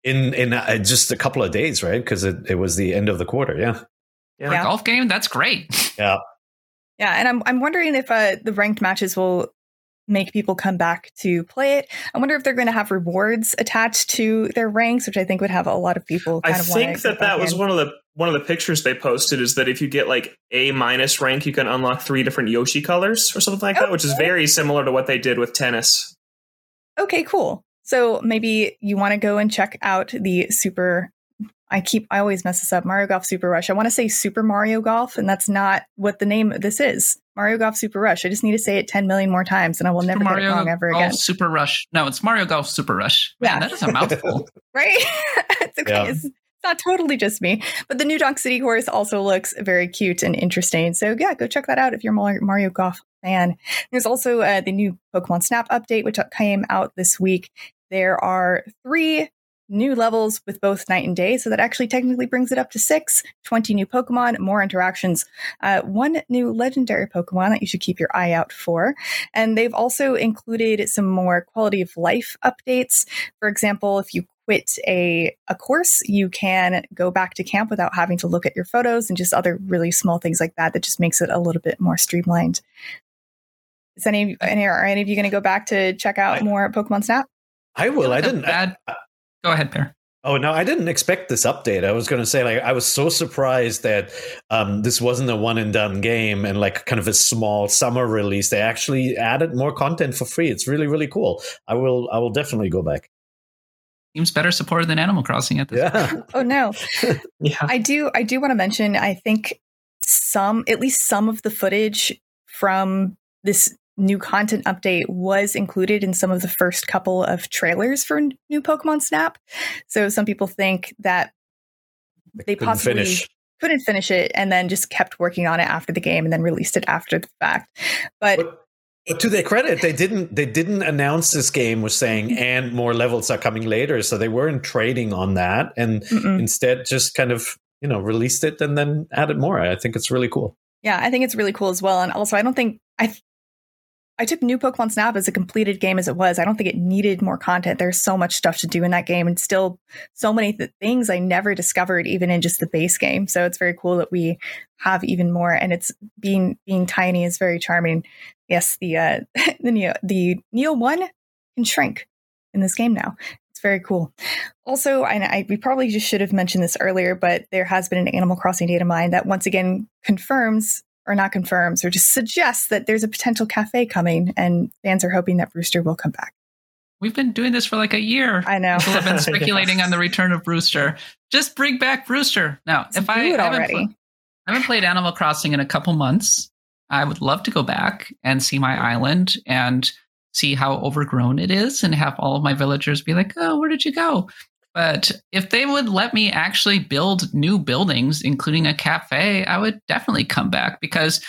In in uh, just a couple of days, right? Because it, it was the end of the quarter. Yeah. Yeah. For a golf game, that's great. Yeah. Yeah, and I'm I'm wondering if uh, the ranked matches will make people come back to play it. I wonder if they're going to have rewards attached to their ranks, which I think would have a lot of people. Kind of I think that that was in. one of the one of the pictures they posted is that if you get like a minus rank, you can unlock three different Yoshi colors or something like that, which is very similar to what they did with tennis. Okay, cool. So maybe you want to go and check out the super I keep I always mess this up. Mario Golf Super Rush. I want to say Super Mario Golf, and that's not what the name of this is. Mario Golf Super Rush. I just need to say it 10 million more times and I will Super never Mario get it wrong ever Golf again. Super Rush. No, it's Mario Golf Super Rush. Man, Yeah. that is a mouthful. right? it's okay. Yeah. It's, it's not totally just me. But the new Donk City course also looks very cute and interesting. So yeah, go check that out if you're Mario Golf fan. There's also uh, the new Pokemon Snap update, which came out this week. There are three new levels with both night and day. So that actually technically brings it up to six, 20 new Pokemon, more interactions, uh, one new legendary Pokemon that you should keep your eye out for. And they've also included some more quality of life updates. For example, if you quit a, a course, you can go back to camp without having to look at your photos and just other really small things like that that just makes it a little bit more streamlined. Is any, any are any of you going to go back to check out I- more Pokemon Snap? I will. I didn't. bad- Go ahead, Peer. Oh no, I didn't expect this update. I was going to say like I was so surprised that um, this wasn't a one and done game and like kind of a small summer release. They actually added more content for free. It's really really cool. I will I will definitely go back. Seems better supported than Animal Crossing at this point. Oh no. Yeah. I do I do want to mention I think some at least some of the footage from this new content update was included in some of the first couple of trailers for new Pokemon Snap. So some people think that they Couldn't possibly finish. couldn't finish it and then just kept working on it after the game and then released it after the fact. But But, but to their credit, they didn't they didn't announce this game was saying and more levels are coming later, so they weren't trading on that, and mm-mm. instead just kind of you know released it and then added more. I think it's really cool. Yeah, I think it's really cool as well. And also, I don't think I I took New Pokemon Snap as a completed game as it was. I don't think it needed more content. There's so much stuff to do in that game, and still so many th- things I never discovered even in just the base game. So it's very cool that we have even more. And it's being being tiny is very charming. Yes, the uh, the Neo the Neo one can shrink in this game now. It's very cool. Also, I, I, we probably just should have mentioned this earlier, but there has been an Animal Crossing data mine that once again confirms or not confirms or just suggests that there's a potential cafe coming, and fans are hoping that Brewster will come back. We've been doing this for like a year. I know. People have been speculating on the return of Brewster. Just bring back Brewster. Now, Let's if do I haven't, pl- I haven't played Animal Crossing in a couple months, I would love to go back and see my island and see how overgrown it is and have all of my villagers be like, oh, where did you go? But if they would let me actually build new buildings, including a cafe, I would definitely come back because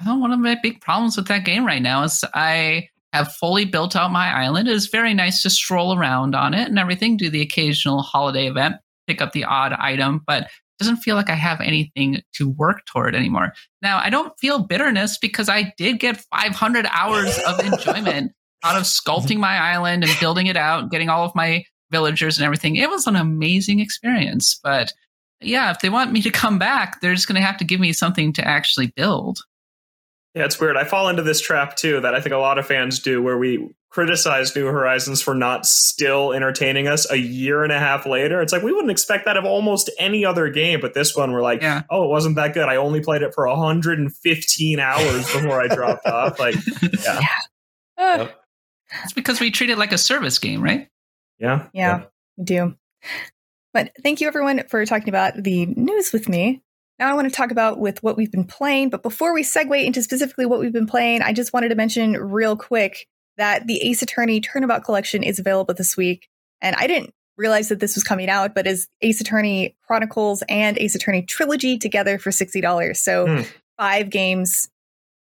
I know one of my big problems with that game right now is I have fully built out my island. It is very nice to stroll around on it and everything, do the occasional holiday event, pick up the odd item, but it doesn't feel like I have anything to work toward anymore. Now, I don't feel bitterness because I did get 500 hours of enjoyment out of sculpting my island and building it out, getting all of my villagers and everything. It was an amazing experience. But yeah, if they want me to come back, they're just going to have to give me something to actually build. Yeah, it's weird. I fall into this trap too that I think a lot of fans do where we criticize New Horizons for not still entertaining us a year and a half later. It's like we wouldn't expect that of almost any other game, but this one we're like, Yeah. oh, it wasn't that good. I only played it for 115 hours before I dropped off. Like, yeah. Ah, Yep. It's because we treat it like a service game, right? Yeah. yeah, we do. But thank you everyone for talking about the news with me. Now I want to talk about with what we've been playing. But before we segue into specifically what we've been playing, I just wanted to mention real quick that the Ace Attorney Turnabout Collection is available this week. And I didn't realize that this was coming out, but is Ace Attorney Chronicles and Ace Attorney Trilogy together for sixty dollars. So Hmm. five games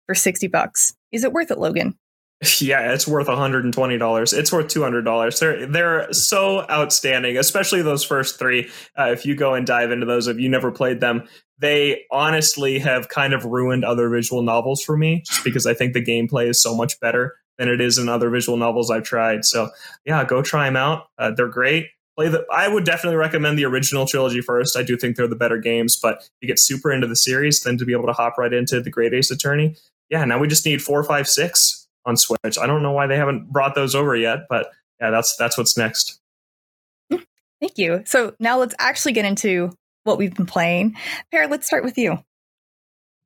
for sixty bucks. Is it worth it, Logan? Yeah, it's worth $120. It's worth $200. They're they're so outstanding, especially those first 3. Uh, if you go and dive into those if you never played them, they honestly have kind of ruined other visual novels for me just because I think the gameplay is so much better than it is in other visual novels I've tried. So, yeah, go try them out. Uh, they're great. Play the I would definitely recommend the original trilogy first. I do think they're the better games, but if you get super into the series, then to be able to hop right into the Great Ace Attorney. Yeah, now we just need four, five, six on Switch. I don't know why they haven't brought those over yet, but yeah, that's that's what's next. Thank you. So now let's actually get into what we've been playing. Peer, let's start with you.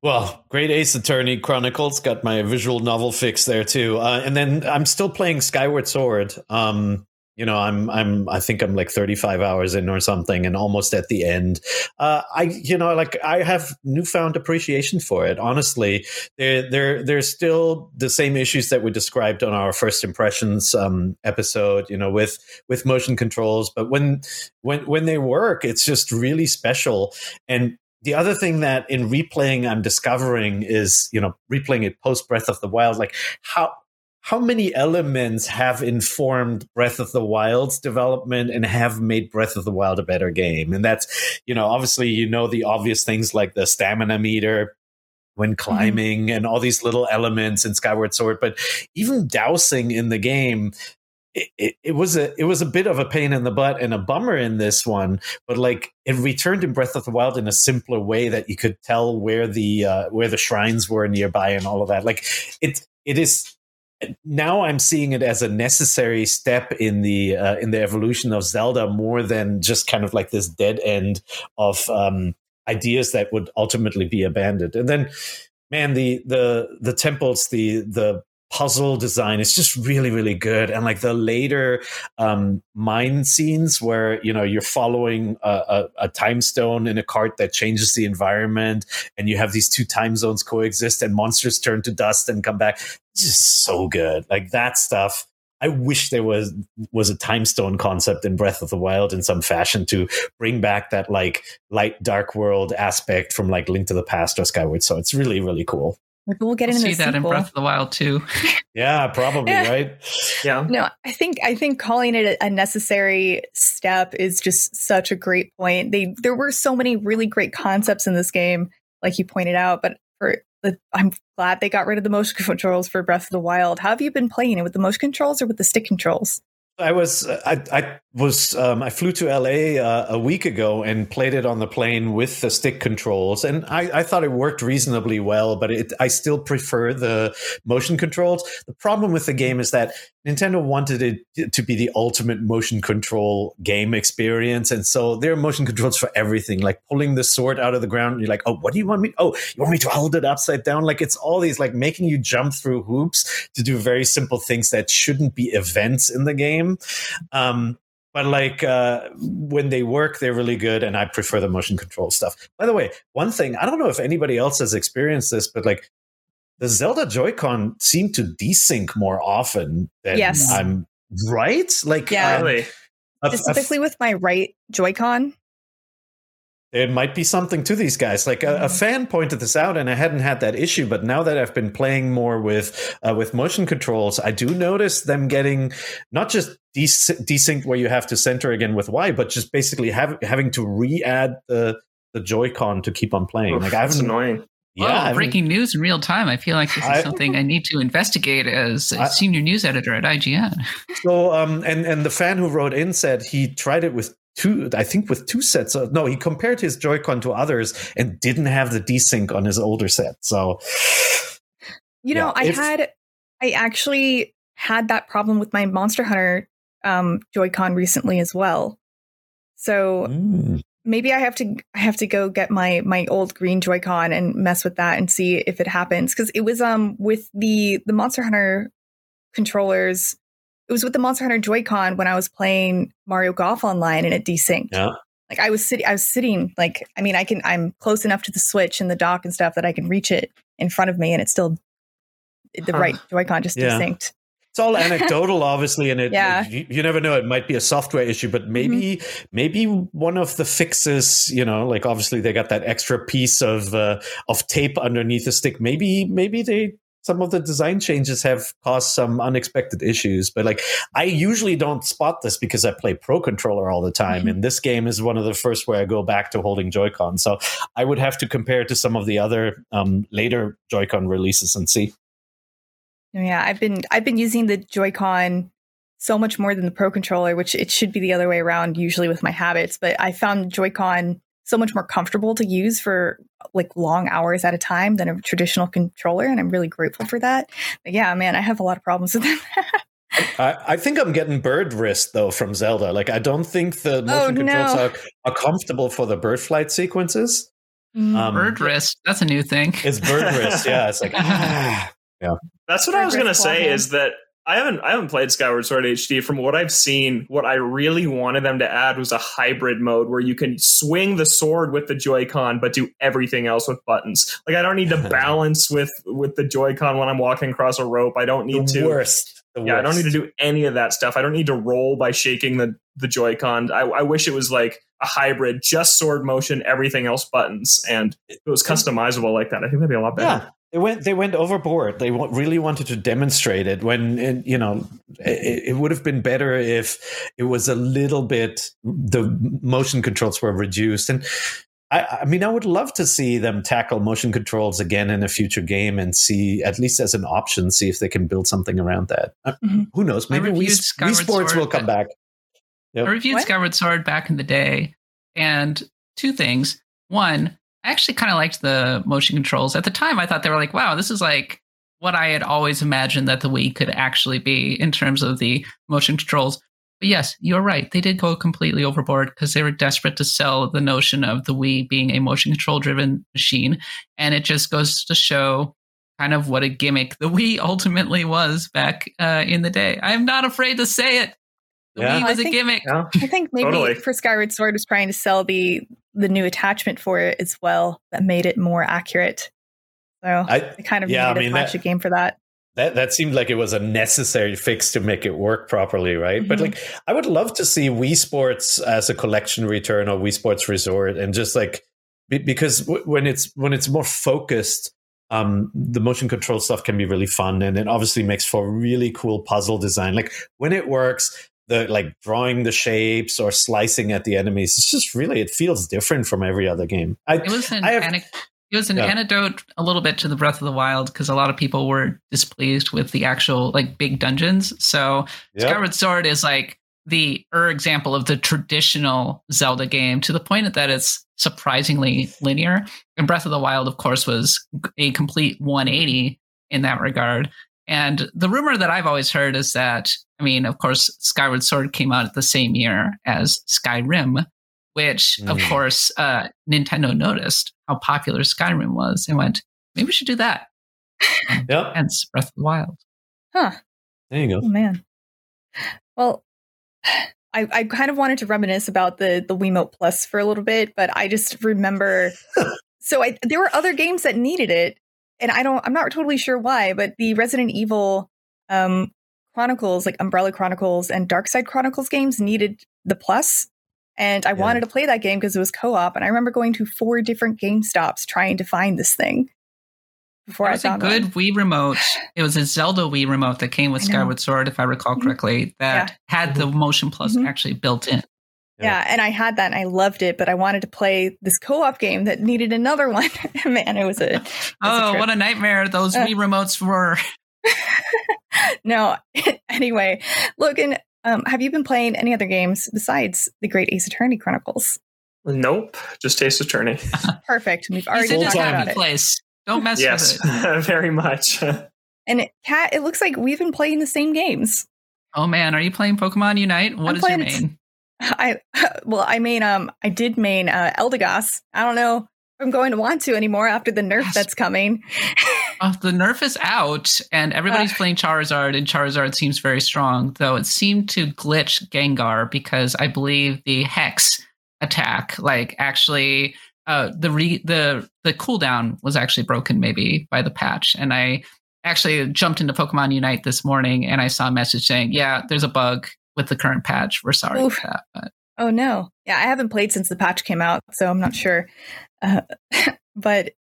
Well, Great Ace Attorney Chronicles got my visual novel fix there too, uh, and then I'm still playing Skyward Sword. Um, you know, I'm I'm I think I'm like 35 hours in or something, and almost at the end. Uh, I you know like I have newfound appreciation for it. Honestly, there there there's still the same issues that we described on our first impressions um, episode. You know, with with motion controls, but when when when they work, it's just really special and the other thing that in replaying I'm discovering is, you know, replaying it post Breath of the Wild, like how how many elements have informed Breath of the Wild's development and have made Breath of the Wild a better game? And that's, you know, obviously you know the obvious things like the stamina meter when climbing and all these little elements in Skyward Sword, but even dowsing in the game it, it, it was a it was a bit of a pain in the butt and a bummer in this one, but like it returned in Breath of the Wild in a simpler way that you could tell where the uh, where the shrines were nearby and all of that. Like it it is now I'm seeing it as a necessary step in the uh, in the evolution of Zelda more than just kind of like this dead end of um, ideas that would ultimately be abandoned. And then, man, the the the temples, the the puzzle design is just really really good and like the later um mine scenes where you know you're following a, a, a time stone in a cart that changes the environment and you have these two time zones coexist and monsters turn to dust and come back it's just so good like that stuff I wish there was was a time stone concept in Breath of the Wild in some fashion to bring back that like light dark world aspect from like Link to the Past or Skyward. So it's really really cool. Maybe we'll get I'll into see the that in. Breath of the Wild too. Yeah, probably Yeah. right. Yeah. No, I think I think calling it a, a necessary step is just such a great point. They there were so many really great concepts in this game, like you pointed out, but for I'm glad they got rid of the motion controls for Breath of the Wild. How have you been playing it with the motion controls or with the stick controls? I was I, I was um, I flew to LA uh, a week ago and played it on the plane with the stick controls, and I, I thought it worked reasonably well. But it, I still prefer the motion controls. The problem with the game is that Nintendo wanted it to be the ultimate motion control game experience, and so there are motion controls for everything, like pulling the sword out of the ground. You're like, oh, what do you want me? Oh, you want me to hold it upside down? Like it's all these like making you jump through hoops to do very simple things that shouldn't be events in the game. Um, but like uh, when they work, they're really good, and I prefer the motion control stuff. By the way, one thing I don't know if anybody else has experienced this, but like the Zelda Joy-Con seem to desync more often than Yes. I'm right. Like Yeah. um, Really? a- a- Specifically with my right Joy-Con. There might be something to these guys. Like a, a fan pointed this out, and I hadn't had that issue. But now that I've been playing more with uh, with motion controls, I do notice them getting not just des- desynced where you have to center again with Y, but just basically have, having to re-add the the Joy-Con to keep on playing. Oof, like I that's haven't, annoying. yeah, oh, I haven't- breaking news in real time. I feel like this is I- something I need to investigate as a I- senior news editor at IGN. So, um, and and the fan who wrote in said he tried it with two, I think with two sets. Of, no, he compared his Joy-Con to others and didn't have the desync on his older set. So, You know, Yeah, I if- had I actually had that problem with my Monster Hunter um Joy-Con recently as well. So mm, maybe I have to I have to go get my my old green Joy-Con and mess with that and see if it happens because it was um with the the Monster Hunter controllers. It was with the Monster Hunter Joy-Con when I was playing Mario Golf online and it desynced. yeah, Like I was sitting, I was sitting like I mean I can I'm close enough to the Switch and the dock and stuff that I can reach it in front of me and it's still the Huh. right Joy-Con just Yeah. desynced. it's all anecdotal, obviously, and it Yeah. Mm-hmm. you, you never know. It might be a software issue, but maybe maybe one of the fixes, you know, like obviously they got that extra piece of uh, of tape underneath the stick. Maybe maybe they some of the design changes have caused some unexpected issues. But like I usually don't spot this because I play Pro Controller all the time, Mhm. and this game is one of the first where I go back to holding Joy-Con. So I would have to compare it to some of the other um, later Joy-Con releases and see. Yeah, I've been I've been using the Joy-Con so much more than the Pro controller, which it should be the other way around usually with my habits, but I found Joy-Con so much more comfortable to use for like long hours at a time than a traditional controller and I'm really grateful for that. But yeah, man, I have a lot of problems with that. I, I think I'm getting bird wrist though from Zelda. Like I don't think the motion Oh, no. controls are, are comfortable for the bird flight sequences. Um, Bird wrist. That's a new thing. It's bird wrist. Yeah, it's like ah. That's what I was gonna say. level. Is that I haven't I haven't played Skyward Sword HD. From what I've seen, what I really wanted them to add was a hybrid mode where you can swing the sword with the Joy-Con, but do everything else with buttons. Like I don't need to balance with with the Joy-Con when I'm walking across a rope. I don't need the to. worst. The Yeah, I don't need to do any of that stuff. I don't need to roll by shaking the the Joy-Con. I, I wish it was like a hybrid, just sword motion, everything else buttons, and if it was customizable like that. I think that'd be a lot better. Yeah, they went. They went overboard. They wa- really wanted to demonstrate it. When and, you know, it, it would have been better if it was a little bit. The motion controls were reduced, and I, I mean, I would love to see them tackle motion controls again in a future game and see, at least as an option, see if they can build something around that. Uh, Mhm. Who knows? Maybe Wii, reviewed Wii Sports Sword, will come but- back. Yep. I reviewed What? Skyward Sword back in the day, and two things. One, I actually kind of liked the motion controls. At the time, I thought they were like, wow, this is like what I had always imagined that the Wii could actually be in terms of the motion controls. But yes, you're right. They did go completely overboard because they were desperate to sell the notion of the Wii being a motion control driven machine. And it just goes to show kind of what a gimmick the Wii ultimately was back uh, in the day. I'm not afraid to say it. The Yeah. Wii I was a think- gimmick. Yeah. I think maybe Totally. for Skyward Sword was trying to sell the the new attachment for it as well that made it more accurate. So I, they kind of yeah, I mean, a that- flashy game for that. that that seemed like it was a necessary fix to make it work properly, right? But Mhm. like, I would love to see Wii Sports as a collection return or Wii Sports Resort, and just like because when it's when it's more focused, um, the motion control stuff can be really fun, and it obviously makes for really cool puzzle design. Like when it works. The like drawing the shapes or slicing at the enemies. It's just really it feels different from every other game. I, It was an I have- It was an Yeah. antidote a little bit to the Breath of the Wild because a lot of people were displeased with the actual like big dungeons. So Yep. Skyward Sword is like the er example of the traditional Zelda game to the point that it's surprisingly linear. And Breath of the Wild, of course, was a complete 180 in that regard. And the rumor that I've always heard is that, I mean, of course, Skyward Sword came out at the same year as Skyrim, which, of Mm. course, uh, Nintendo noticed how popular Skyrim was and went, maybe we should do that. Yep. Hence Breath of the Wild. Huh. There you Oh go. man. Well, I, I kind of wanted to reminisce about the the Wiimote Plus for a little bit, but I just remember. so I there were other games that needed it, and I don't. I'm not totally sure why, but the Resident Evil um, Chronicles, like Umbrella Chronicles and Dark Side Chronicles games, needed the Plus. And I Yeah. wanted to play that game because it was co-op, and I remember going to four different Game Stops trying to find this thing before It I was a good one. Wii remote. It was a Zelda Wii remote that came with Skyward Sword, if I recall Mhm. correctly, that had the Motion Plus Mhm. actually built in. Yeah, and I had that and I loved it, but I wanted to play this co-op game that needed another one. Man, it was a it was Oh, trip. what a nightmare those Uh. Wii remotes were. no. anyway, Logan, um, have you been playing any other games besides the Great Ace Attorney Chronicles? Nope, just Taste of Turning. Perfect. We've already in Full his talked time. about happy it. place. Don't mess yes, with it. Yes, very much. And Kat, it looks like we've been playing the same games. Oh man, are you playing Pokemon Unite? What I'm is your playing it- main? I well, I mean, um, I did main uh, Eldegoss. I don't know if I'm going to want to anymore after the nerf Yes. that's coming. Oh, the nerf is out, and everybody's Uh. playing Charizard, and Charizard seems very strong. Though it seemed to glitch Gengar because I believe the Hex attack, like actually, uh, the re- the the cooldown was actually broken maybe by the patch, and I actually jumped into Pokemon Unite this morning, and I saw a message saying, "Yeah, there's a bug with the current patch. We're sorry Oof. for that." But Oh no. Yeah, I haven't played since the patch came out, so I'm not sure. Uh, but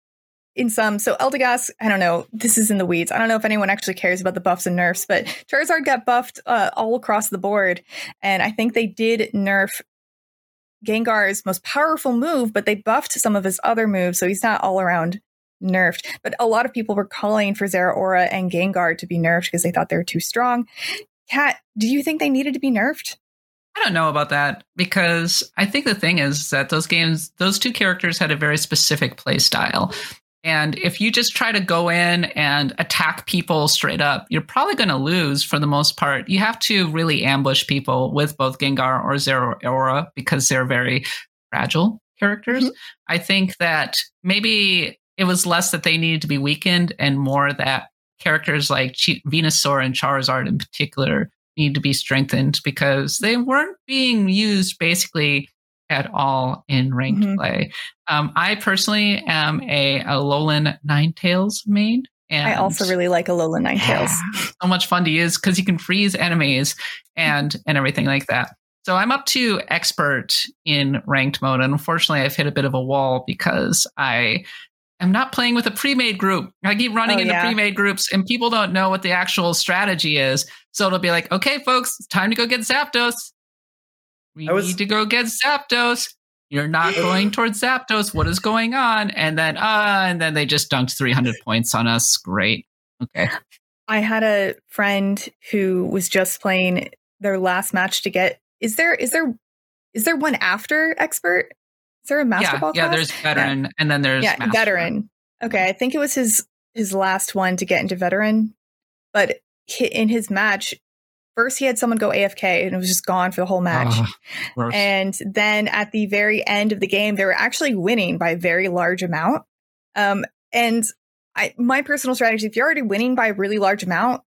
in some, so Eldegoss, I don't know. This is in the weeds. I don't know if anyone actually cares about the buffs and nerfs, but Charizard got buffed uh, all across the board, and I think they did nerf Gengar's most powerful move, but they buffed some of his other moves, so he's not all around nerfed. But a lot of people were calling for Zeraora and Gengar to be nerfed because they thought they were too strong. Kat, do you think they needed to be nerfed? I don't know about that because I think the thing is that those games, those two characters had a very specific play style. And if you just try to go in and attack people straight up, you're probably going to lose for the most part. You have to really ambush people with both Gengar or Zeraora because they're very fragile characters. Mhm. I think that maybe it was less that they needed to be weakened and more that characters like Venusaur and Charizard in particular need to be strengthened because they weren't being used basically at all in ranked Mhm. play. Um, I personally am a, a Alolan Ninetales main. And I also really like Alola Ninetales. so much fun to use because you can freeze enemies and and everything like that. So I'm up to expert in ranked mode, and unfortunately, I've hit a bit of a wall because I am not playing with a pre-made group. I keep running Oh, into yeah. pre-made groups, and people don't know what the actual strategy is. So it'll be like, okay, folks, it's time to go get Zapdos. We was- need to go get Zapdos. You're not going towards Zapdos. What is going on? And then, uh, and then they just dunked 300 points on us. Great. Okay. I had a friend who was just playing their last match to get. Is there is there is there one after expert? Is there a master yeah, ball yeah. class? There's veteran, and then there's yeah master. veteran. Okay, I think it was his his last one to get into veteran, but in his match, first he had someone go AFK and it was just gone for the whole match. Ah. And then at the very end of the game, they were actually winning by a very large amount. Um, and I, my personal strategy, if you're already winning by a really large amount,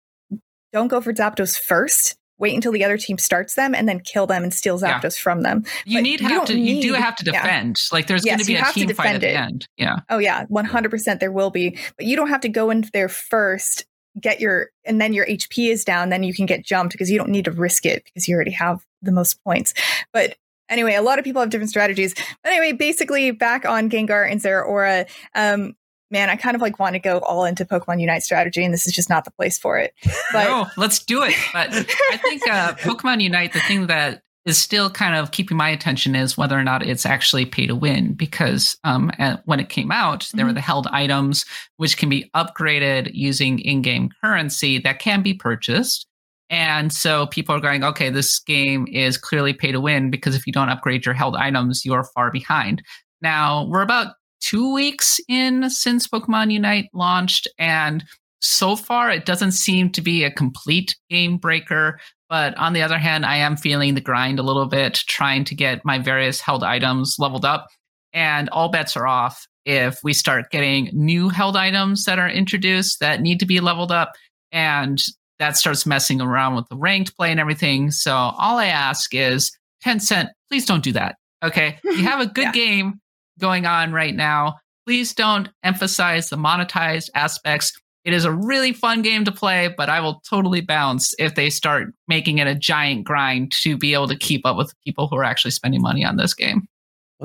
don't go for Zapdos first. Wait until the other team starts them and then kill them and steal Yeah. Zapdos from them. you but need you have to. You do have to yeah. defend. Like there's Yes, going to be a team fight at the end. Yeah. Oh yeah, 100% there will be, but you don't have to go in there first, get your and then your HP is down, then you can get jumped because you don't need to risk it because you already have the most points. But anyway, a lot of people have different strategies. But anyway, basically back on Gengar and Zeraora, um man, I kind of like want to go all into Pokemon Unite strategy and this is just not the place for it. But no, let's do it. But I think uh, Pokemon Unite, the thing that is still kind of keeping my attention is whether or not it's actually pay to win because um, when it came out there were mm-hmm. the held items which can be upgraded using in-game currency that can be purchased and so people are going okay this game is clearly pay to win because if you don't upgrade your held items you are far behind now we're about two weeks in since pokemon unite launched and so far it doesn't seem to be a complete game breaker but on the other hand, I am feeling the grind a little bit, trying to get my various held items leveled up. And all bets are off if we start getting new held items that are introduced that need to be leveled up. And that starts messing around with the ranked play and everything. So all I ask is Tencent, please don't do that. Okay. You have a good yeah. game going on right now. Please don't emphasize the monetized aspects. It is a really fun game to play, but I will totally bounce if they start making it a giant grind to be able to keep up with people who are actually spending money on this game.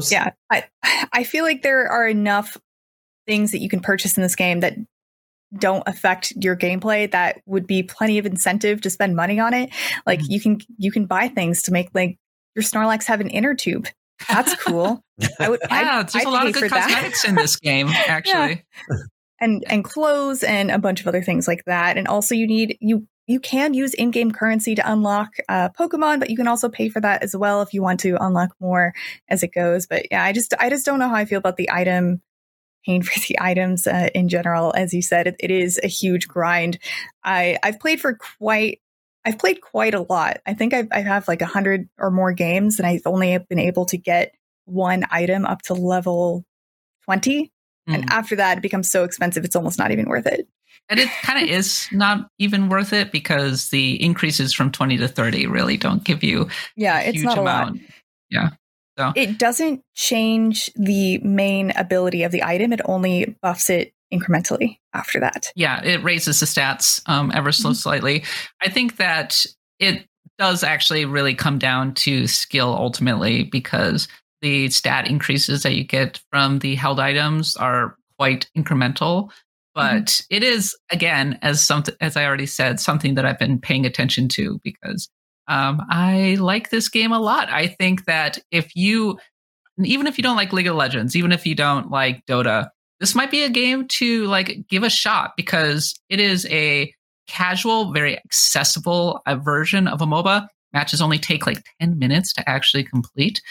Yeah, I I feel like there are enough things that you can purchase in this game that don't affect your gameplay that would be plenty of incentive to spend money on it. Like mm-hmm. you can you can buy things to make like your Snorlax have an inner tube. That's cool. I would yeah, I'd, there's I'd a lot of good cosmetics in this game, actually. Yeah and and clothes and a bunch of other things like that. And also, you need you you can use in-game currency to unlock uh, Pokemon, but you can also pay for that as well if you want to unlock more as it goes. But yeah, I just I just don't know how I feel about the item paying for the items uh, in general. As you said, it, it is a huge grind. I I've played for quite. I've played quite a lot. I think I've, I have like a hundred or more games, and I've only been able to get one item up to level 20 Mm. And after that, it becomes so expensive, it's almost not even worth it. And it kind of is not even worth it because the increases from 20 to 30 really don't give you yeah, it's not amount. a lot. Yeah. So it doesn't change the main ability of the item. It only buffs it incrementally after that. Yeah, it raises the stats um, ever so mm-hmm. slightly. I think that it does actually really come down to skill ultimately because the stat increases that you get from the held items are quite incremental but mm-hmm. it is again as something as i already said something that i've been paying attention to because um, i like this game a lot i think that if you even if you don't like league of legends even if you don't like dota this might be a game to like give a shot because it is a casual very accessible uh, version of a moba matches only take like 10 minutes to actually complete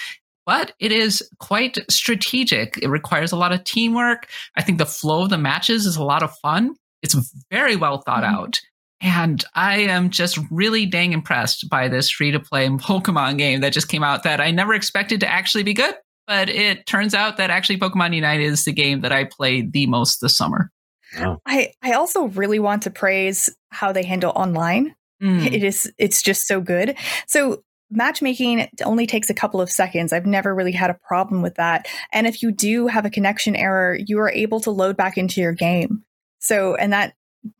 but it is quite strategic. It requires a lot of teamwork. I think the flow of the matches is a lot of fun. It's very well thought mm-hmm. out. And I am just really dang impressed by this free to play Pokemon game that just came out that I never expected to actually be good. But it turns out that actually Pokemon Unite is the game that I played the most this summer. Oh. I, I also really want to praise how they handle online. Mm. It is it's just so good. So matchmaking only takes a couple of seconds. I've never really had a problem with that. And if you do have a connection error, you are able to load back into your game. So, and that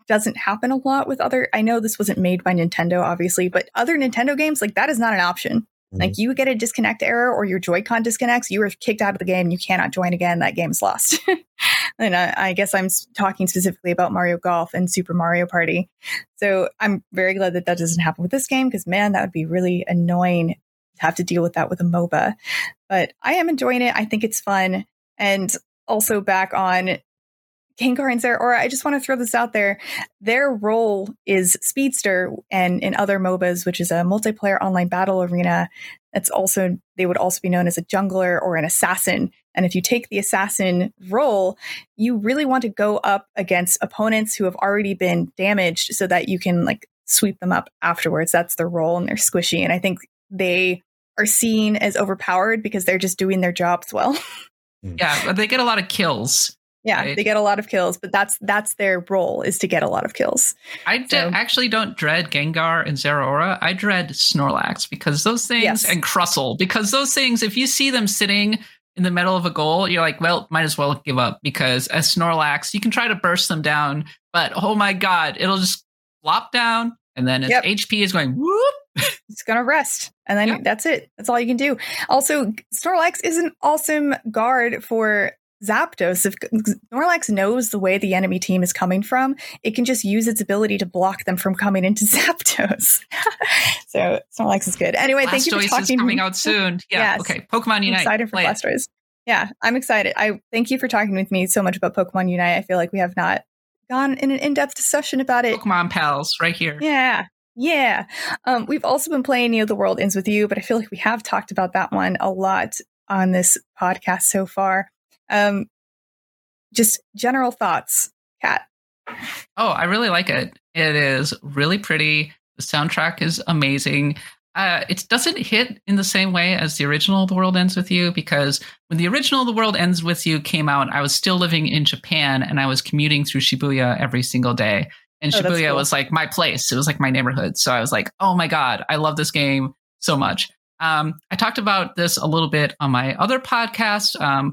doesn't happen a lot with other, I know this wasn't made by Nintendo, obviously, but other Nintendo games, like that is not an option. Mm-hmm. Like you get a disconnect error or your Joy-Con disconnects, you are kicked out of the game. You cannot join again. That game's lost. and I, I, guess I'm talking specifically about Mario Golf and Super Mario Party. So I'm very glad that that doesn't happen with this game because man, that would be really annoying to have to deal with that with a MOBA. But I am enjoying it. I think it's fun. And also back on Gengar and or I just want to throw this out there. Their role is Speedster and in other MOBAs, which is a multiplayer online battle arena. It's also, they would also be known as a jungler or an assassin. And if you take the assassin role, you really want to go up against opponents who have already been damaged so that you can like sweep them up afterwards. That's their role and they're squishy. And I think they are seen as overpowered because they're just doing their jobs well. Yeah, they get a lot of kills yeah, right? they get a lot of kills, but that's that's their role is to get a lot of kills. I so. actually don't dread Gengar and Zeraora. I dread Snorlax because those things yes. and Crustle because those things. If you see them sitting in the middle of a goal, you're like, well, might as well give up because as Snorlax, you can try to burst them down, but oh my god, it'll just flop down and then its yep. HP is going whoop. it's gonna rest, and then that's it. That's all you can do. Also, Snorlax is an awesome guard for Zapdos, if Snorlax knows the way the enemy team is coming from, it can just use its ability to block them from coming into Zapdos. so Snorlax is good. Anyway, Blastoise thank you for talking. is coming out soon. Yeah. Yes. Okay. Pokemon Unite. I'm excited for Play it. Blastoise. Yeah, I'm excited. I thank you for talking with me so much about Pokemon Unite. I feel like we have not gone in an in-depth discussion about it. Pokemon pals right here. Yeah. Yeah. Um, we've also been playing Neo the World Ends With You, but I feel like we have talked about that one a lot on this podcast so far. Um, just general thoughts, Kat. Oh, I really like it. It is really pretty. The soundtrack is amazing. Uh, it doesn't hit in the same way as the original The World Ends With You because when the original The World Ends With You came out, I was still living in Japan and I was commuting through Shibuya every single day. And Oh, Shibuya cool. was like my place. It was like my neighborhood. So I was like, oh my God, I love this game so much. Um, I talked about this a little bit on my other podcast. Um,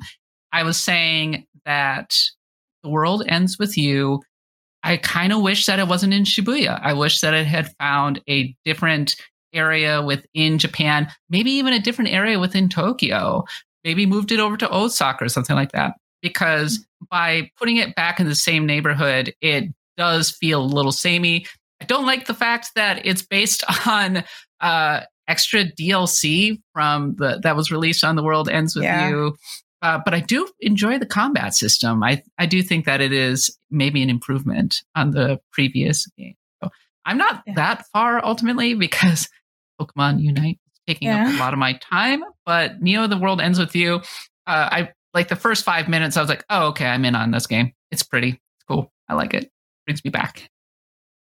I was saying that The World Ends With You I kind of wish that it wasn't in Shibuya. I wish that it had found a different area within Japan, maybe even a different area within Tokyo. Maybe moved it over to Osaka or something like that. Because by putting it back in the same neighborhood, it does feel a little samey. I don't like the fact that it's based on uh, extra DLC from the that was released on The World Ends With Yeah. You. Uh, but I do enjoy the combat system. I, I do think that it is maybe an improvement on the previous game. So I'm not Yeah. that far ultimately because Pokemon Unite is taking up a lot of my time. But Neo, the world ends with you. Uh, I like the first five minutes. I was like, oh, okay, I'm in on this game. It's pretty. It's cool. I like it. Brings me back.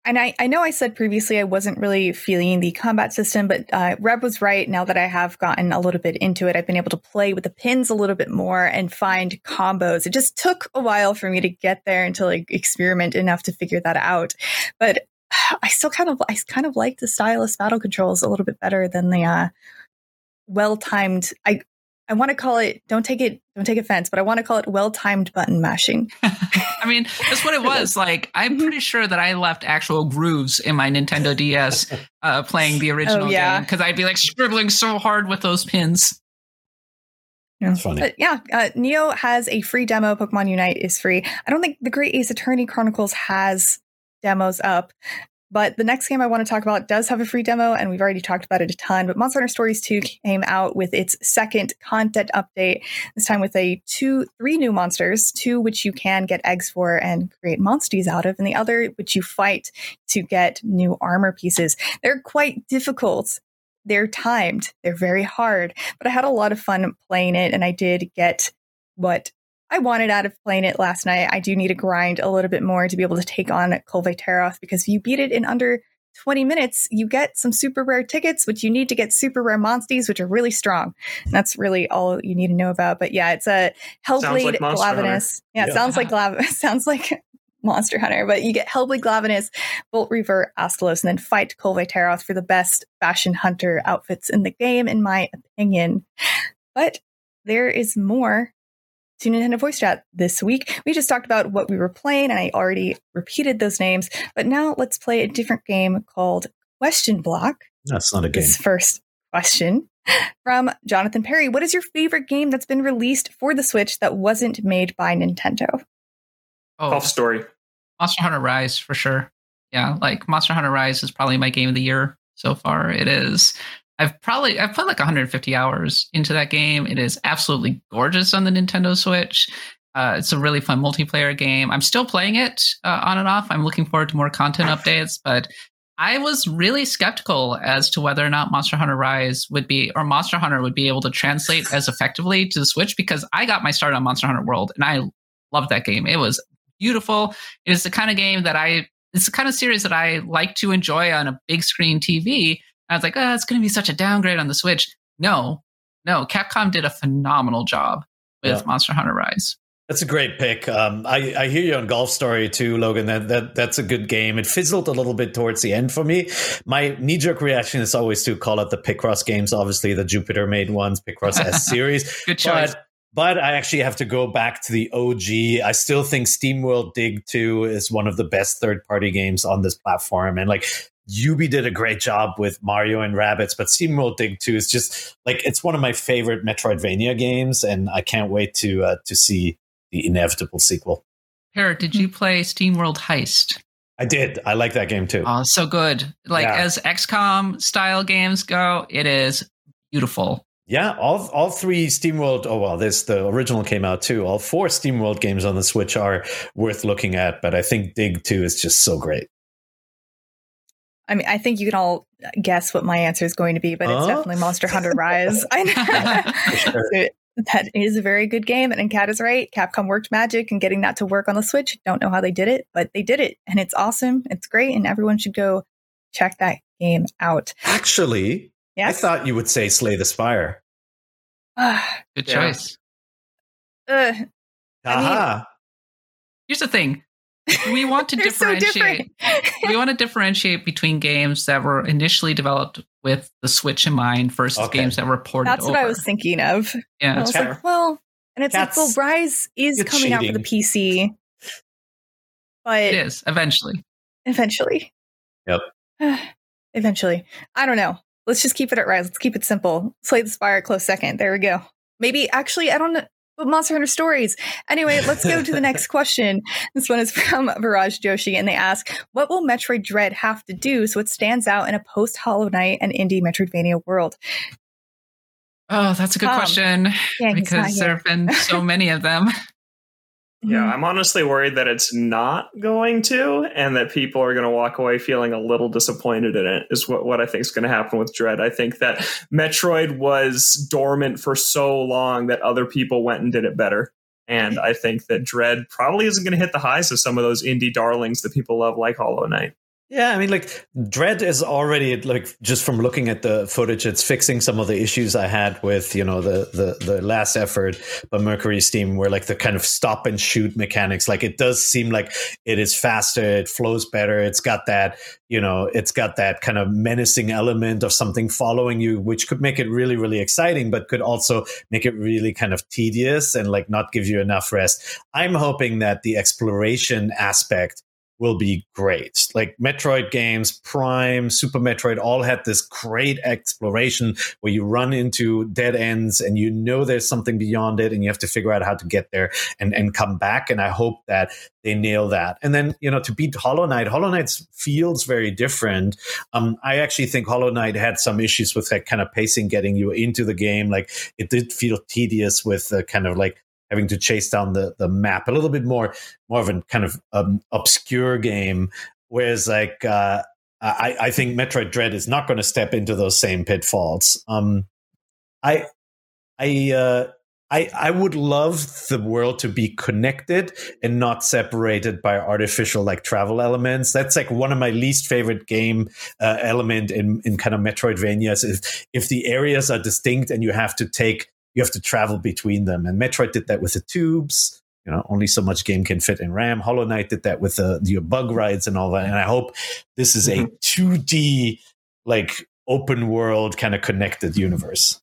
And I, I know I said previously I wasn't really feeling the combat system, but uh, Reb was right. Now that I have gotten a little bit into it, I've been able to play with the pins a little bit more and find combos. It just took a while for me to get there and to like experiment enough to figure that out. But I still kind of I kind of like the stylus battle controls a little bit better than the uh, well timed. I I want to call it. Don't take it. Don't take offense, but I want to call it well timed button mashing. I mean, that's what it was. Like, I'm pretty sure that I left actual grooves in my Nintendo DS uh, playing the original Oh, yeah. game because I'd be like scribbling so hard with those pins. It's funny. But yeah, uh, Neo has a free demo. Pokemon Unite is free. I don't think the Great Ace Attorney Chronicles has demos up, but the next game I want to talk about does have a free demo, and we've already talked about it a ton. But Monster Hunter Stories 2 came out with its second content update, this time with a two, three new monsters, two which you can get eggs for and create monsties out of, and the other which you fight to get new armor pieces. They're quite difficult. They're timed. They're very hard but I had a lot of fun playing it, and I did get what I wanted out of playing it last night. I do need to grind a little bit more to be able to take on Kulve Taroth because if you beat it in under 20 minutes, you get some super rare tickets, which you need to get super rare monsties, which are really strong. And that's really all you need to know about. But yeah, it's a Hellblade like. Glavenus. Yeah, it Yeah. sounds like Glav- sounds like Monster Hunter, but you get Hellblade Glavenus, Bolt Reaver, Astalos, and then fight Kulve Taroth for the best fashion hunter outfits in the game, in my opinion. But there is more to Nintendo Voice Chat this week. We just talked about what we were playing, and I already repeated those names. But now let's play a different game called Question Block. That's not a game. This first question from Jonathan Perry. What is your favorite game that's been released for the Switch that wasn't made by Nintendo? Oh, Golf story. Monster Hunter Rise for sure. Yeah, like Monster Hunter Rise is probably my game of the year so far. It is. I've probably I've put like 150 hours into that game. It is absolutely gorgeous on the Nintendo Switch. Uh, it's a really fun multiplayer game. I'm still playing it uh, on and off. I'm looking forward to more content updates, but I was really skeptical as to whether or not Monster Hunter Rise would be or Monster Hunter would be able to translate as effectively to the Switch because I got my start on Monster Hunter World and I loved that game. It was beautiful. It is the kind of game that I it's the kind of series that I like to enjoy on a big screen TV. I was like, oh, it's going to be such a downgrade on the Switch. No, no, Capcom did a phenomenal job with Yeah. Monster Hunter Rise. That's a great pick. Um, I, I hear you on Golf Story too, Logan. That, that that's a good game. It fizzled a little bit towards the end for me. My knee jerk reaction is always to call it the Picross games. Obviously, the Jupiter made ones, Picross S series. Good choice. But, but I actually have to go back to the OG. I still think SteamWorld Dig 2 is one of the best third party games on this platform. And like Ubi did a great job with Mario and Rabbids, but SteamWorld Dig 2 is just like it's one of my favorite Metroidvania games, and I can't wait to uh, to see the inevitable sequel. Parrot, did you play SteamWorld Heist? I did. I like that game too. Oh, so good. Like Yeah. as XCOM style games go, it is beautiful. Yeah, all all three SteamWorld. Oh well, this the original came out too. All four SteamWorld games on the Switch are worth looking at, but I think Dig Two is just so great. I mean, I think you can all guess what my answer is going to be, but it's Huh? definitely Monster Hunter Rise. I know. Sure. So that is a very good game, and Kat is right. Capcom worked magic and getting that to work on the Switch. Don't know how they did it, but they did it, and it's awesome. It's great, and everyone should go check that game out. Actually, I thought you would say Slay the Spire. Good Yeah. choice. uh, Aha! Here's the thing. We want to they're so differentiate we want to differentiate between games that were initially developed with the Switch in mind versus Okay. games that were ported That's over. what I was thinking of. I yeah. was fair. like, well, and it's Cats- like, well, Rise is it's coming out for the PC, but It is eventually. eventually. Yep. eventually. I don't know. Let's just keep it at Rise. Let's keep it simple. Slay the Spire, close second. There we go. Maybe actually, I don't know. But Monster Hunter stories. Anyway, let's go to the next question. This one is from Viraj Joshi, and they ask, "What will Metroid Dread have to do so it stands out in a post Hollow Knight and indie Metroidvania world?" Oh, that's a good Tom. question Yeah, because there have been so many of them. Yeah, Mhm. I'm honestly worried that it's not going to, and that people are going to walk away feeling a little disappointed in it. Is what what I think is going to happen with Dread. I think that Metroid was dormant for so long that other people went and did it better, and I think that Dread probably isn't going to hit the highs of some of those indie darlings that people love, like Hollow Knight. Yeah, I mean, like Dread is already like just from looking at the footage, it's fixing some of the issues I had with you know the the the last effort by Mercury Steam, where like the kind of stop and shoot mechanics. Like it does seem like it is faster, it flows better, it's got that you know, it's got that kind of menacing element of something following you, which could make it really really exciting, but could also make it really kind of tedious and like not give you enough rest. I'm hoping that the exploration aspect will be great. Like Metroid games, Prime, Super Metroid all had this great exploration where you run into dead ends and you know there's something beyond it and you have to figure out how to get there and, and come back. And I hope that they nail that. And then, you know, to beat Hollow Knight, Hollow Knight feels very different. Um, I actually think Hollow Knight had some issues with that kind of pacing getting you into the game. Like it did feel tedious with the kind of like having to chase down the, the map a little bit more more of a kind of um, obscure game whereas like uh, I, I think metroid dread is not going to step into those same pitfalls um, i i uh, I, I would love the world to be connected and not separated by artificial like travel elements. That's like one of my least favorite game uh, element in, in kind of Metroidvanias is if the areas are distinct and you have to take you have to travel between them. And Metroid did that with the tubes. You know, only so much game can fit in RAM. Hollow Knight did that with the your bug rides and all that. And I hope this is a mm-hmm. 2D like open world kind of connected universe.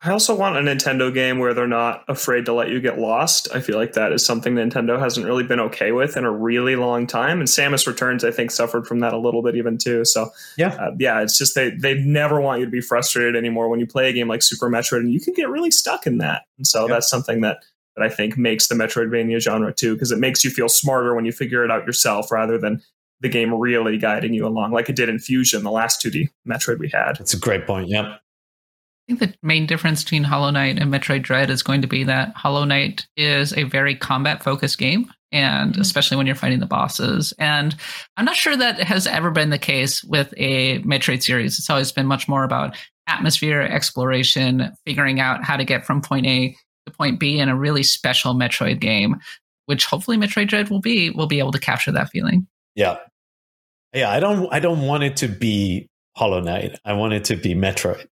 I also want a Nintendo game where they're not afraid to let you get lost. I feel like that is something Nintendo hasn't really been okay with in a really long time. And Samus Returns, I think, suffered from that a little bit even too. So Yeah. uh, yeah, it's just they they never want you to be frustrated anymore when you play a game like Super Metroid, and you can get really stuck in that. And so Yeah. that's something that that I think makes the Metroidvania genre too, because it makes you feel smarter when you figure it out yourself rather than the game really guiding you along, like it did in Fusion, the last 2D Metroid we had. That's a great point. Yeah. I think the main difference between Hollow Knight and Metroid Dread is going to be that Hollow Knight is a very combat focused game, and Mhm. especially when you're fighting the bosses. And I'm not sure that has ever been the case with a Metroid series. It's always been much more about atmosphere, exploration, figuring out how to get from point A to point B in a really special Metroid game, which hopefully Metroid Dread will be. Will be able to capture that feeling. Yeah. Yeah. I don't I don't want it to be Hollow Knight. I want it to be Metroid.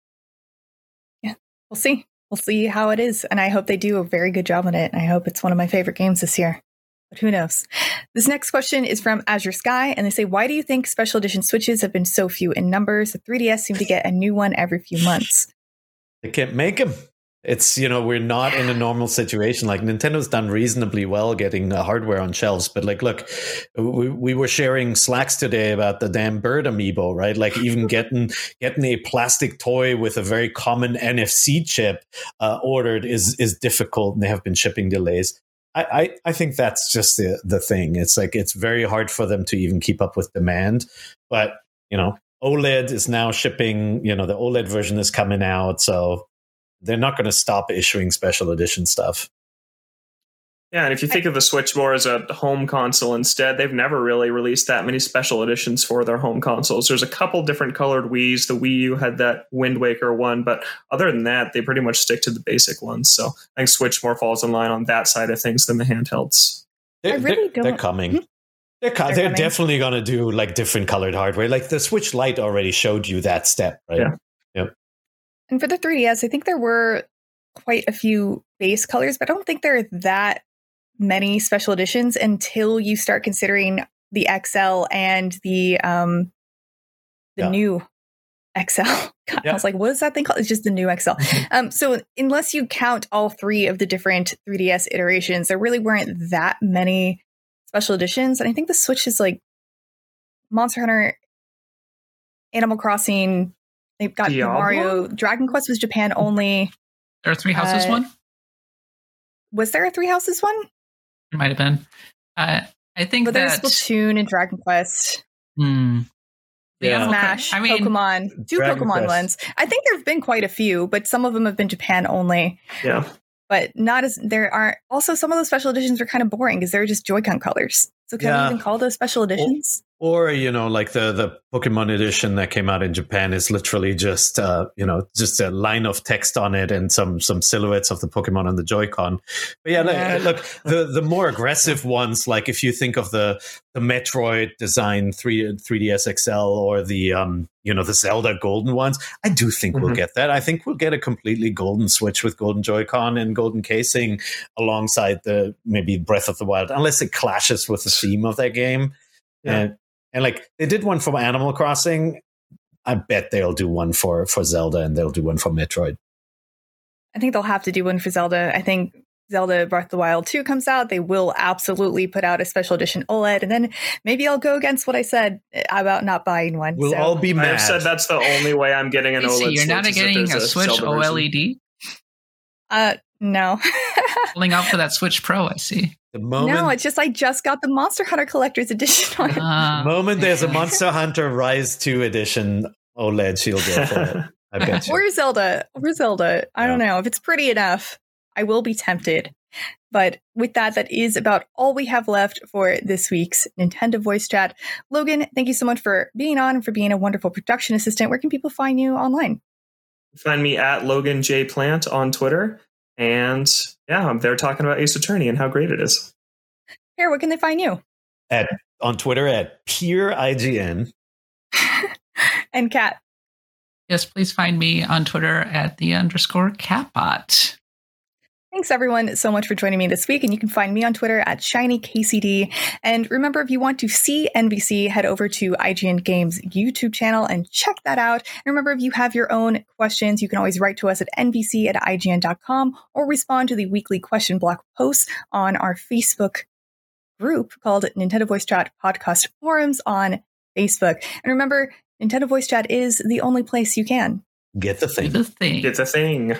We'll see. We'll see how it is. And I hope they do a very good job on it. And I hope it's one of my favorite games this year. But who knows? This next question is from Azure Sky. And they say, Why do you think special edition Switches have been so few in numbers? The 3DS seem to get a new one every few months. They can't make them. It's you know we're not in a normal situation like nintendo's done reasonably well getting hardware on shelves but like look we, we were sharing slacks today about the damn bird amiibo right like even getting getting a plastic toy with a very common nfc chip uh, ordered is is difficult and they have been shipping delays I, I, I think that's just the the thing. It's like it's very hard for them to even keep up with demand. But you know, OLED is now shipping. You know, the OLED version is coming out, so they're not going to stop issuing special edition stuff. Yeah, and if you think of the Switch more as a home console instead, they've never really released that many special editions for their home consoles. There's a couple different colored Wii's. The Wii U had that Wind Waker one, but other than that, they pretty much stick to the basic ones. So I think Switch more falls in line on that side of things than the handhelds. They're, I really they're, they're coming. Hmm? They're, They're they're, coming. definitely going to do like different colored hardware. Like the Switch Lite already showed you that step, right? Yeah. And for the 3DS, I think there were quite a few base colors, but I don't think there are that many special editions until you start considering the XL and the um the Yeah. new XL. God, Yeah. I was like, what is that thing called? It's just the new XL. um, so unless you count all three of the different 3DS iterations, there really weren't that many special editions. And I think the Switch is like Monster Hunter, Animal Crossing. They've got Diablo? Mario. Dragon Quest was Japan only. There are three houses. Uh, one Was there a Three Houses one? it might have been. Uh, I think But there's that. Splatoon and Dragon Quest, Hmm. Yeah. Animal Cro- Smash, I mean, Pokemon, two Dragon Pokemon Quest. ones. I think there have been quite a few, but some of them have been Japan only. Yeah. But not as there are also some of those special editions are kind of boring because they're just Joy-Con colors. So can Yeah. we even call those special editions? Or you know, like the the Pokemon edition that came out in Japan is literally just uh, you know just a line of text on it and some some silhouettes of the Pokemon on the Joy-Con. But yeah, Yeah. Look, look the the more aggressive ones, like if you think of the the Metroid design three 3DS XL or the um you know the Zelda golden ones, I do think we'll Mhm. get that. I think we'll get a completely golden Switch with golden Joy-Con and golden casing alongside the maybe Breath of the Wild, unless it clashes with the theme of that game. Yeah. And and like they did one for Animal Crossing. I bet they'll do one for for Zelda and they'll do one for Metroid. I think they'll have to do one for Zelda. I think Zelda Breath of the Wild 2 comes out, they will absolutely put out a special edition OLED. And then maybe I'll go against what I said about not buying one. We'll So- all be mad. I've said that's the only way I'm getting an PC, OLED. you're not Switch getting there's a Switch Zelda version. OLED. uh, no. Holding out for that Switch Pro. I see. the moment no, it's just I just got the Monster Hunter Collector's Edition on it. the Uh, moment there's a Monster Hunter Rise 2 edition OLED, she'll go for it. I bet you. Or Zelda. Or Zelda. I don't know. If it's pretty enough, I will be tempted. But with that, that is about all we have left for this week's Nintendo Voice Chat. Logan, thank you so much for being on and for being a wonderful production assistant. Where can people find you online? Find me at Logan J Plant on Twitter. And yeah, they're talking about Ace Attorney and how great it is. Here, where can they find you? At on Twitter at Peer IGN. and Kat. yes, please find me on Twitter at the underscore katbot. Thanks everyone so much for joining me this week. And you can find me on Twitter at ShinyKCD. And remember, if you want to see NVC, head over to IGN Games YouTube channel and check that out. And remember, if you have your own questions, you can always write to us at NVC at IGN.com or respond to the weekly question block posts on our Facebook group called Nintendo Voice Chat Podcast Forums on Facebook. And remember, Nintendo Voice Chat is the only place you can. Get the Do thing. the thing. It's a thing.